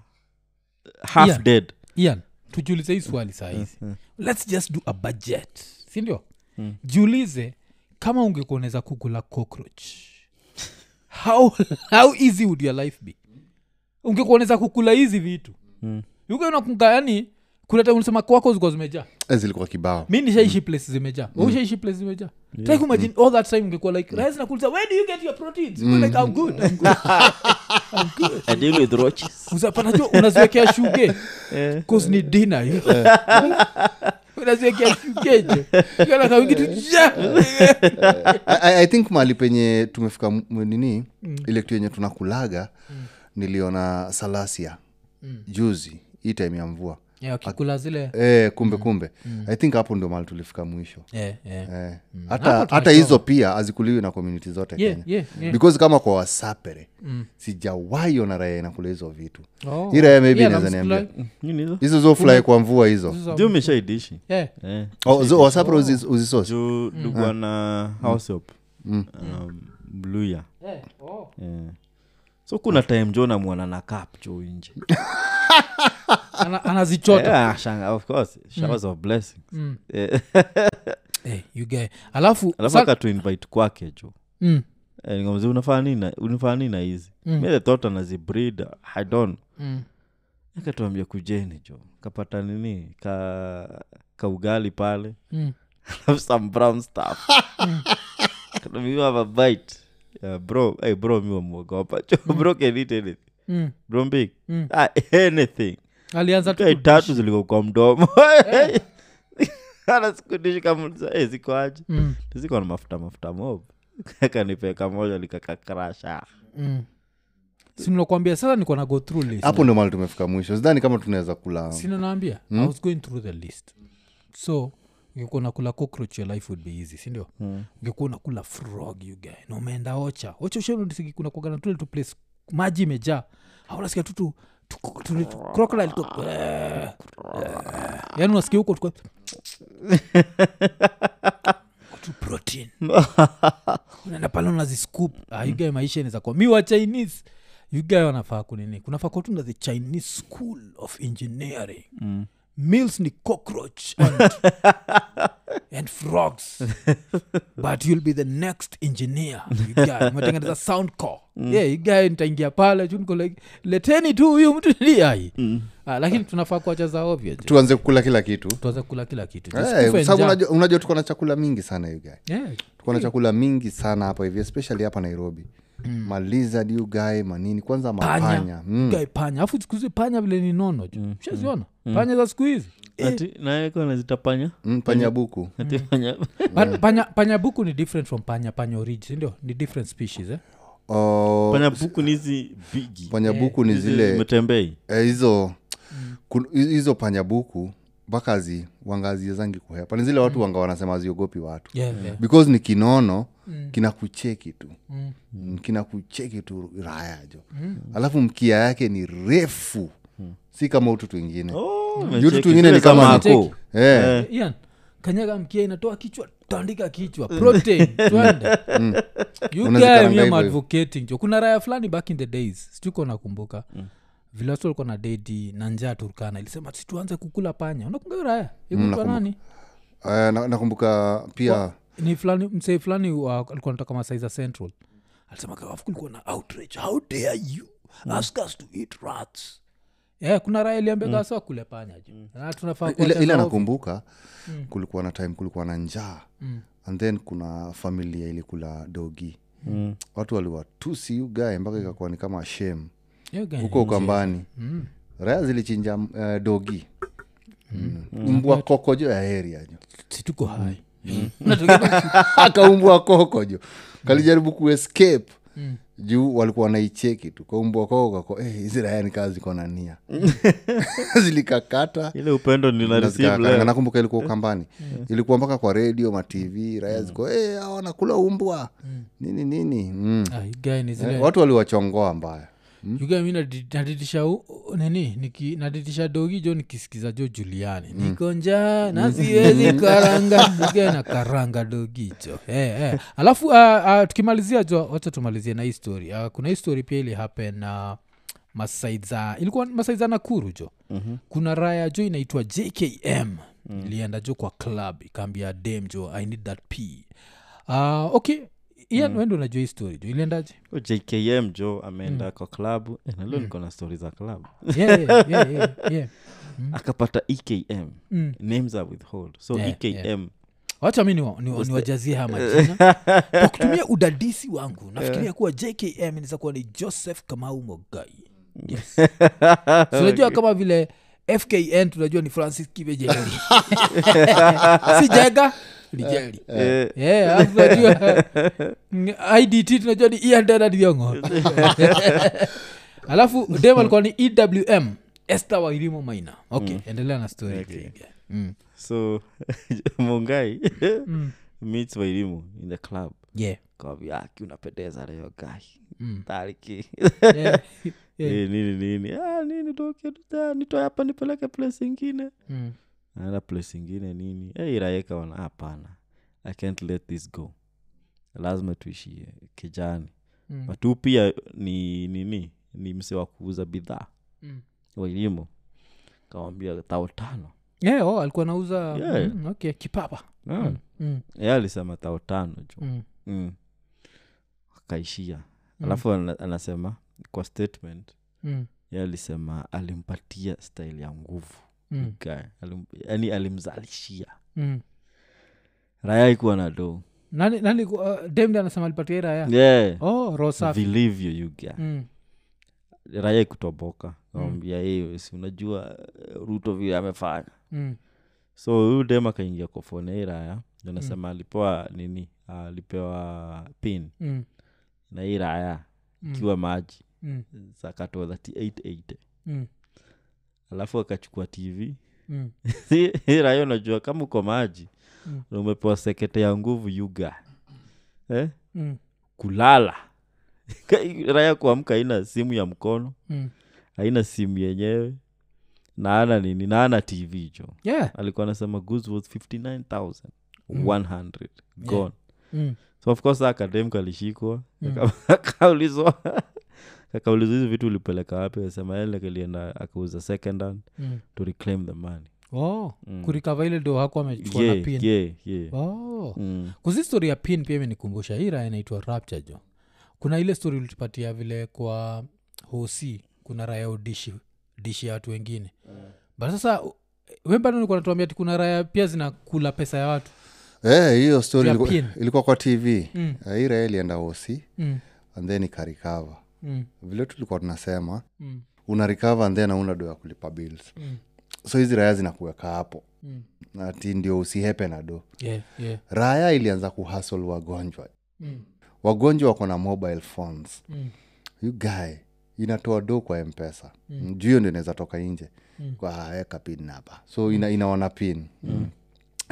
half Ian. dead. Ian tujiulize hii swali saa hizi. Lets just do a budget sindio jiulize kama ungekuwa unaweza kukula cockroach how, how easy would your life be? Ungekuoneza kukula hizi vitu. Mm. yuko unakunga yani kuna time ulisema kwako zilikuwa zimejaa. Zilikuwa kibao. Mi nishaishi place zimejaa. Mm. ushaishi place zimejaa. Try kumagine all that time ungekuwa like rais nakuuliza where do you get your proteins? You're like i'm good i'm good. I'm good. I deal with roaches. uzapanajua unaziwekea shuge? Cause ni I, I- i think mahali penye tumefika nini ile kitu yenye tunakulaga niliona salasia juzi hii time ya mvua Yeah, zile eh, kumbe kumbe i think hapo ndio mali tulifika mwisho yeah, yeah. eh. Mm. hata hata hizo pia hazikuliwi na community zote Yeah, kenya yeah, yeah. because kama kwa wasapere sijawahi ona raya inakula hizo vitu Oh. hii raya maybe Yeah, inaweza niambia hizo? hizo zo fly kwa mvua hizo umeshaidishi yeah. Eh. oh, wasapere uzisosi juu na househop um, bluya Yeah. Oh. yeah. So kuna time jo namwona na kap jo nje. Ana- anazichota. Yeah, shanga, of course. Showers of blessings. Mm. Eh, hey, you guy alafu alafu sa- akatuinvite kwake jo mm, Eh, nikamwambia, unafanya nini na- unafanya nini na hizi? Mm. mi thought anazibreed i don't. Mm. akatuambia kujeni jo kapata nini? Ka kaugali pale. Mm. have some brown stuff. "You have a bite yeah, bro hey, bro mi wamwogopa mm. bro can eat anything Mm. bro big. Mm. ah, anything. Alianza tu tatu ziliko kwa mdomo. Anasikudishi kamuliza hey, zikoaje Mm, ziko na mafuta mafuta mob. Kanipeka moja likakakrasha mm. sinakwambia sasa niko na go through list. Hapo ndio mali tumefika mwisho. Sidhani kama tunaweza kula. Sina naambia i was going through the list. So ungekuwa unakula cockroach your life would be easy sindio Mm. ungekuwa unakula frog you guy. Na umeenda ocha. Ocha ushanudisiki kuna tule tu place. Maji imejaa. Aunasikia tu tu tu- crocodile tu. Yani unasikia huko tu protein. Unaenda pale unaziscoop ah, you guy maisha inaweza kuwa. Mi wa chinese. You guy wanafaa kunini. Kunafaa kuwa tu na the chinese school of engineering. Mm. Mills ni cockroach and, and frogs. But you'll be the next engineer. You guy, umetengeneza sound core. Yeah, you guy nitaingia pale like leteni tu huyu mtu niai ah, lakini tunafaa kuacha za ovyo tuanze kukula kila kitu. Tuanze kukula kila kitu. Eh, sababu njaa. unajua, unajua tuko na chakula mingi sana you guy. Yeah. tuko na chakula mingi sana hapa hivi especially hapa nairobi. mm. Malizard you gae manini kwanza mapanya panya. mm. Guy panya. Afu sikuhizi panya vile ni nono ju shaziona panya za siku hizi. Nazitapanya mm, panya buku. Panya. Pa- panya, panya ni different from panya panya origi sindio ni different species eh? Uh, panya buku ni hizi bigi. Panyabuku eh. ni zile metembei. Eh, hizo kun- hizo panya buku mpaka zi wangaziezangi kuhepa ni zile watu wanga wanasema ziogopi watu. Yeah, yeah. because ni kinono kinakucheki tu. Mm. Mm, kinakucheki tu rayajo mm. alafu mkia yake ni refu. Si kama utu twingine. Oh, utu nimecheki. twingine ni kama ako. Eh, ian kanyaga mkia inatoa kichwa tandika kichwa. Protein twende You guy, advocating. Jo kuna raya fulani back in the days. Sijuko nakumbuka vile watu walikuwa na dedi na njaa turkana ilisema situanze kukula panya. Unakunga raya nakumbuka. nani? Eh, na- pia Kwa, ni fulani msee fulani wa- alikuwa natoka masaiza central. Alisema kawafu kulikuwa na outrage. How dare you? Ask us to eat rats. Yeah, kuna raya iliambia mm. kule panya ju ovyo. nakumbuka kulikuwa na time kulikuwa na njaa. And then kuna familia ilikula dogi. Mm. watu waliwatusi ugae mpaka ikakuwa ni kama shame. guy, huko ukambani raya zilichinja uh, dogi. Mm. mbwa kokojo ya area jo situko hai. Akaumbwa kokojo kalijaribu kuescape juu walikuwa wanaicheki tu. Kaumbwa koko kako eh, hizi raya ni ziko na nia zilikakata. Ile upendo nakumbuka ilikuwa ukambani ilikuwa mpaka kwa redio matv raya ziko hey, wanakula umbwa. Nini nini? Mm. Ah, eh, watu waliwachongoa mbaya You guy, mi nadi- naditisha nini? Niki- naditisha dogi jo nikisikiza jo juliani. Niko njaa na karanga na karanga dogi jo. Eh, eh. alafu uh, uh, tukimalizia jo wacha tumalizie na hii story. Uh, kuna hii story pia ili happen uh, masaiza ilikuwa masaiza nakuru jo. Mm-hmm. kuna raya jo inaitwa jkm mm. ilienda jo kwa club ikaambia dem jo i need that p uh, okay ian wendo unajua hii story jo iliendaje? Huyo jkm jo ameenda kwa klabu eh, mm. niko na stori za klabu yeah, yeah, yeah, yeah, yeah. akapata ekm Mm. names are withhold. So Yeah, ekm yeah. wacha mi niwa- niwa- niwajazie haya majina. Kwa kutumia udadisi wangu nafikiria kuwa jkm inaweza kuwa ni joseph kamau mogai. Yes. So unajua kama vile fkn tunajua ni francis kivejeli si jega tunajua mm, idt tunajua ni iandenadiongo alafu dem alikuwa ni ewm este wairimo maina okay endelea na story Okay. mm. so mongai Mm. meets wairimu in the club yeah. kawambia aki unapendeza leo gai Mm. tariki yeah. yeah. Eh, nini nini ah, nini toke nitoe hapa nipeleke place ingine Mm. Naenda place ingine nini hey, raeka wana hapana i can't let this go lazima tuishie kijani Mm. but huu pia ni nini ni mse wa kuuza bidhaa Mm. wailimu kawambia tao tano yeah, oh, alikuwa nauza Yeah. mm, okay kipapa yeah. mm. Mm. ye alisema tao tano ju Mm. mm. akaishia Mm. alafu anasema kwa statement Mm. ye alisema alimpatia style ya nguvu Mm. Guy. Alim, yani alimzalishia Mm. raya ikuwa na do nani, nani uh, demd anasema alipatia raya yeah. oh, rosa vilivyo you mm. raya ikutoboka kawambia hiyo si unajua eh, ruto vile amefanya Mm. so huyu dem akaingia kofone hii raya anasema alipewa nini alipewa pin Mm. na hii raya Mm. maji Mm. zakatoa 3880 Mm. Alafu akachukua tv Mm. hii raya unajua kama uko maji Mm. na umepewa sekete ya nguvu yuga eh? Mm. kulala raya kuamka haina simu ya mkono Mm. haina simu yenyewe naana nini naana tv jo yeah alikuwa anasema goods was 59100 gone mm. so of course akadem alishikwa Mm. akaulizwa akaulizwa hizi vitu ulipeleka wapi asema ele akauza second hand Mm. to reclaim the money oh Mm. kurikava ile do hako amechukua na pin yeah, yeah. oh. Mm. kuzi stori ya pin pia imenikumbusha hii raya inaitwa rapture jo kuna ile stori ulitupatia vile kwa hosi kuna raya udishi dishi ya watu wengine but sasa nilikuwa natuambia ti kuna raya pia zinakula pesa ya watu Eh, hiyo story Ya ilikuwa, ilikuwa kwa tv Mm. hii raya ilienda hosi mm. and then ikarikava Mm. vile tulikuwa tunasema Mm. una recover and then auna do ya kulipa bills Mm. so hizi raya zinakuweka hapo Mm. ati ndio usihepe na do yeah, yeah. raya ilianza kuhasl wagonjwa Mm. wagonjwa wako na mobile phones Mm. you guy inatoa do kwa mpesa mm. juu hiyo ndio inaweza toka nje mm. kwa eka pin napa so ina, inaona pin mm.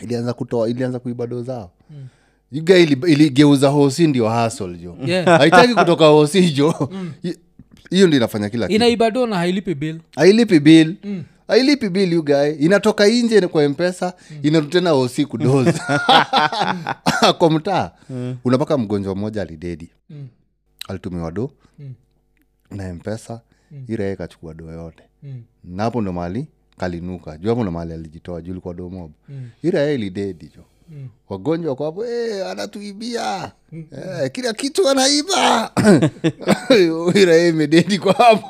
ilianza kutoa ilianza kuiba do zao mm. Ili- iligeuza hosi ndio hasol jo Yeah. haitaki kutoka hosi jo hiyo mm. ndio inafanya kila inaibado na hailipi bill hailipi bill mm. ailipi bil ugae inatoka inje kwa mpesa mm. inatutena osi kudozi kwa mtaa mm. unapaka mgonjwa mmoja alidedi Mm. alitumiwa do Mm. na mpesa mm. irae kachukua do yote Mm. na hapo ndo mali kalinuka juu hapo ndo mali alijitoa juu likuwa do mob Mm. irae ilidedi jo Mm. wagonjwa kwapo "Eh, anatuibia. Eh, kila kitu anaiba. Irae medeni kwapo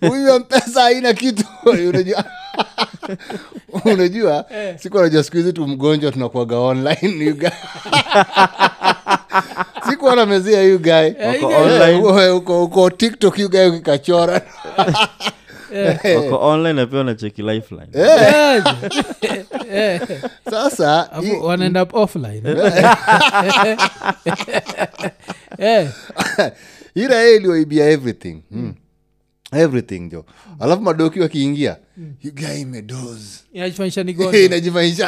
huyu mpesa haina kitu. Unajua. Unajua siku anajua siku hizi tu mgonjwa tunakuaga online you mezia Eh, uko uko tiktok yugae ukikachora wako online na pia lifeline. Sasa wanaenda offline. Eh. everything. Mm. everything jo. Alafu madoki wakiingia you guy imedoz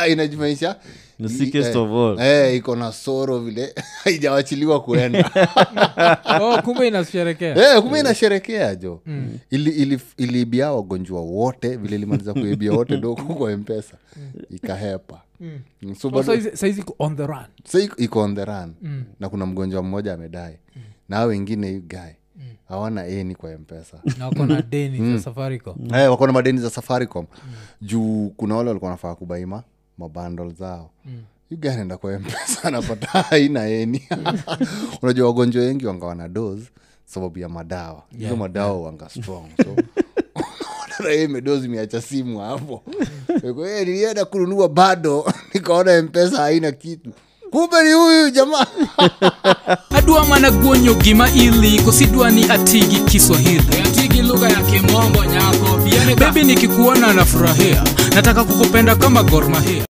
inajifanyisha the sickest of all. Eh, iko na soro vile. Haijawachiliwa kuenda oh, kumbe inasherekea. Eh, kumbe inasherekea jo ili, ili, iliibia wagonjwa wote vile ilimaliza kuibia wote doko kwa mpesa. Ikahepa. Mm, so Oh, so saizi- iko on the run. Sa iko- iko on the run. Na kuna mgonjwa mmoja amedai. Na hao wengine gae guy hawana eni kwa mpesa. Wako na madeni za safaricom. Mm. wako madeni za safaricom. Juu kuna wale walikuwa nafaa kubaima mabandol zao. Ugaenda kwa mpesa anapata haina eni. Unajua wagonjwa wengi wanga wana dos sababu ya madawa. Hizo Yeah, madawa wanga strong so. Medozi miacha simu hapo. Nilienda kununua bado nikaona mpesa haina kitu. Kumbe ni huyu jamaa. Adwa mana guonyo gima ili kosidwa ni atigi kiswahili. Atigi lugha ya kimombo nyako bebi nikikuona nafurahia. Nataka kukupenda kama gormahia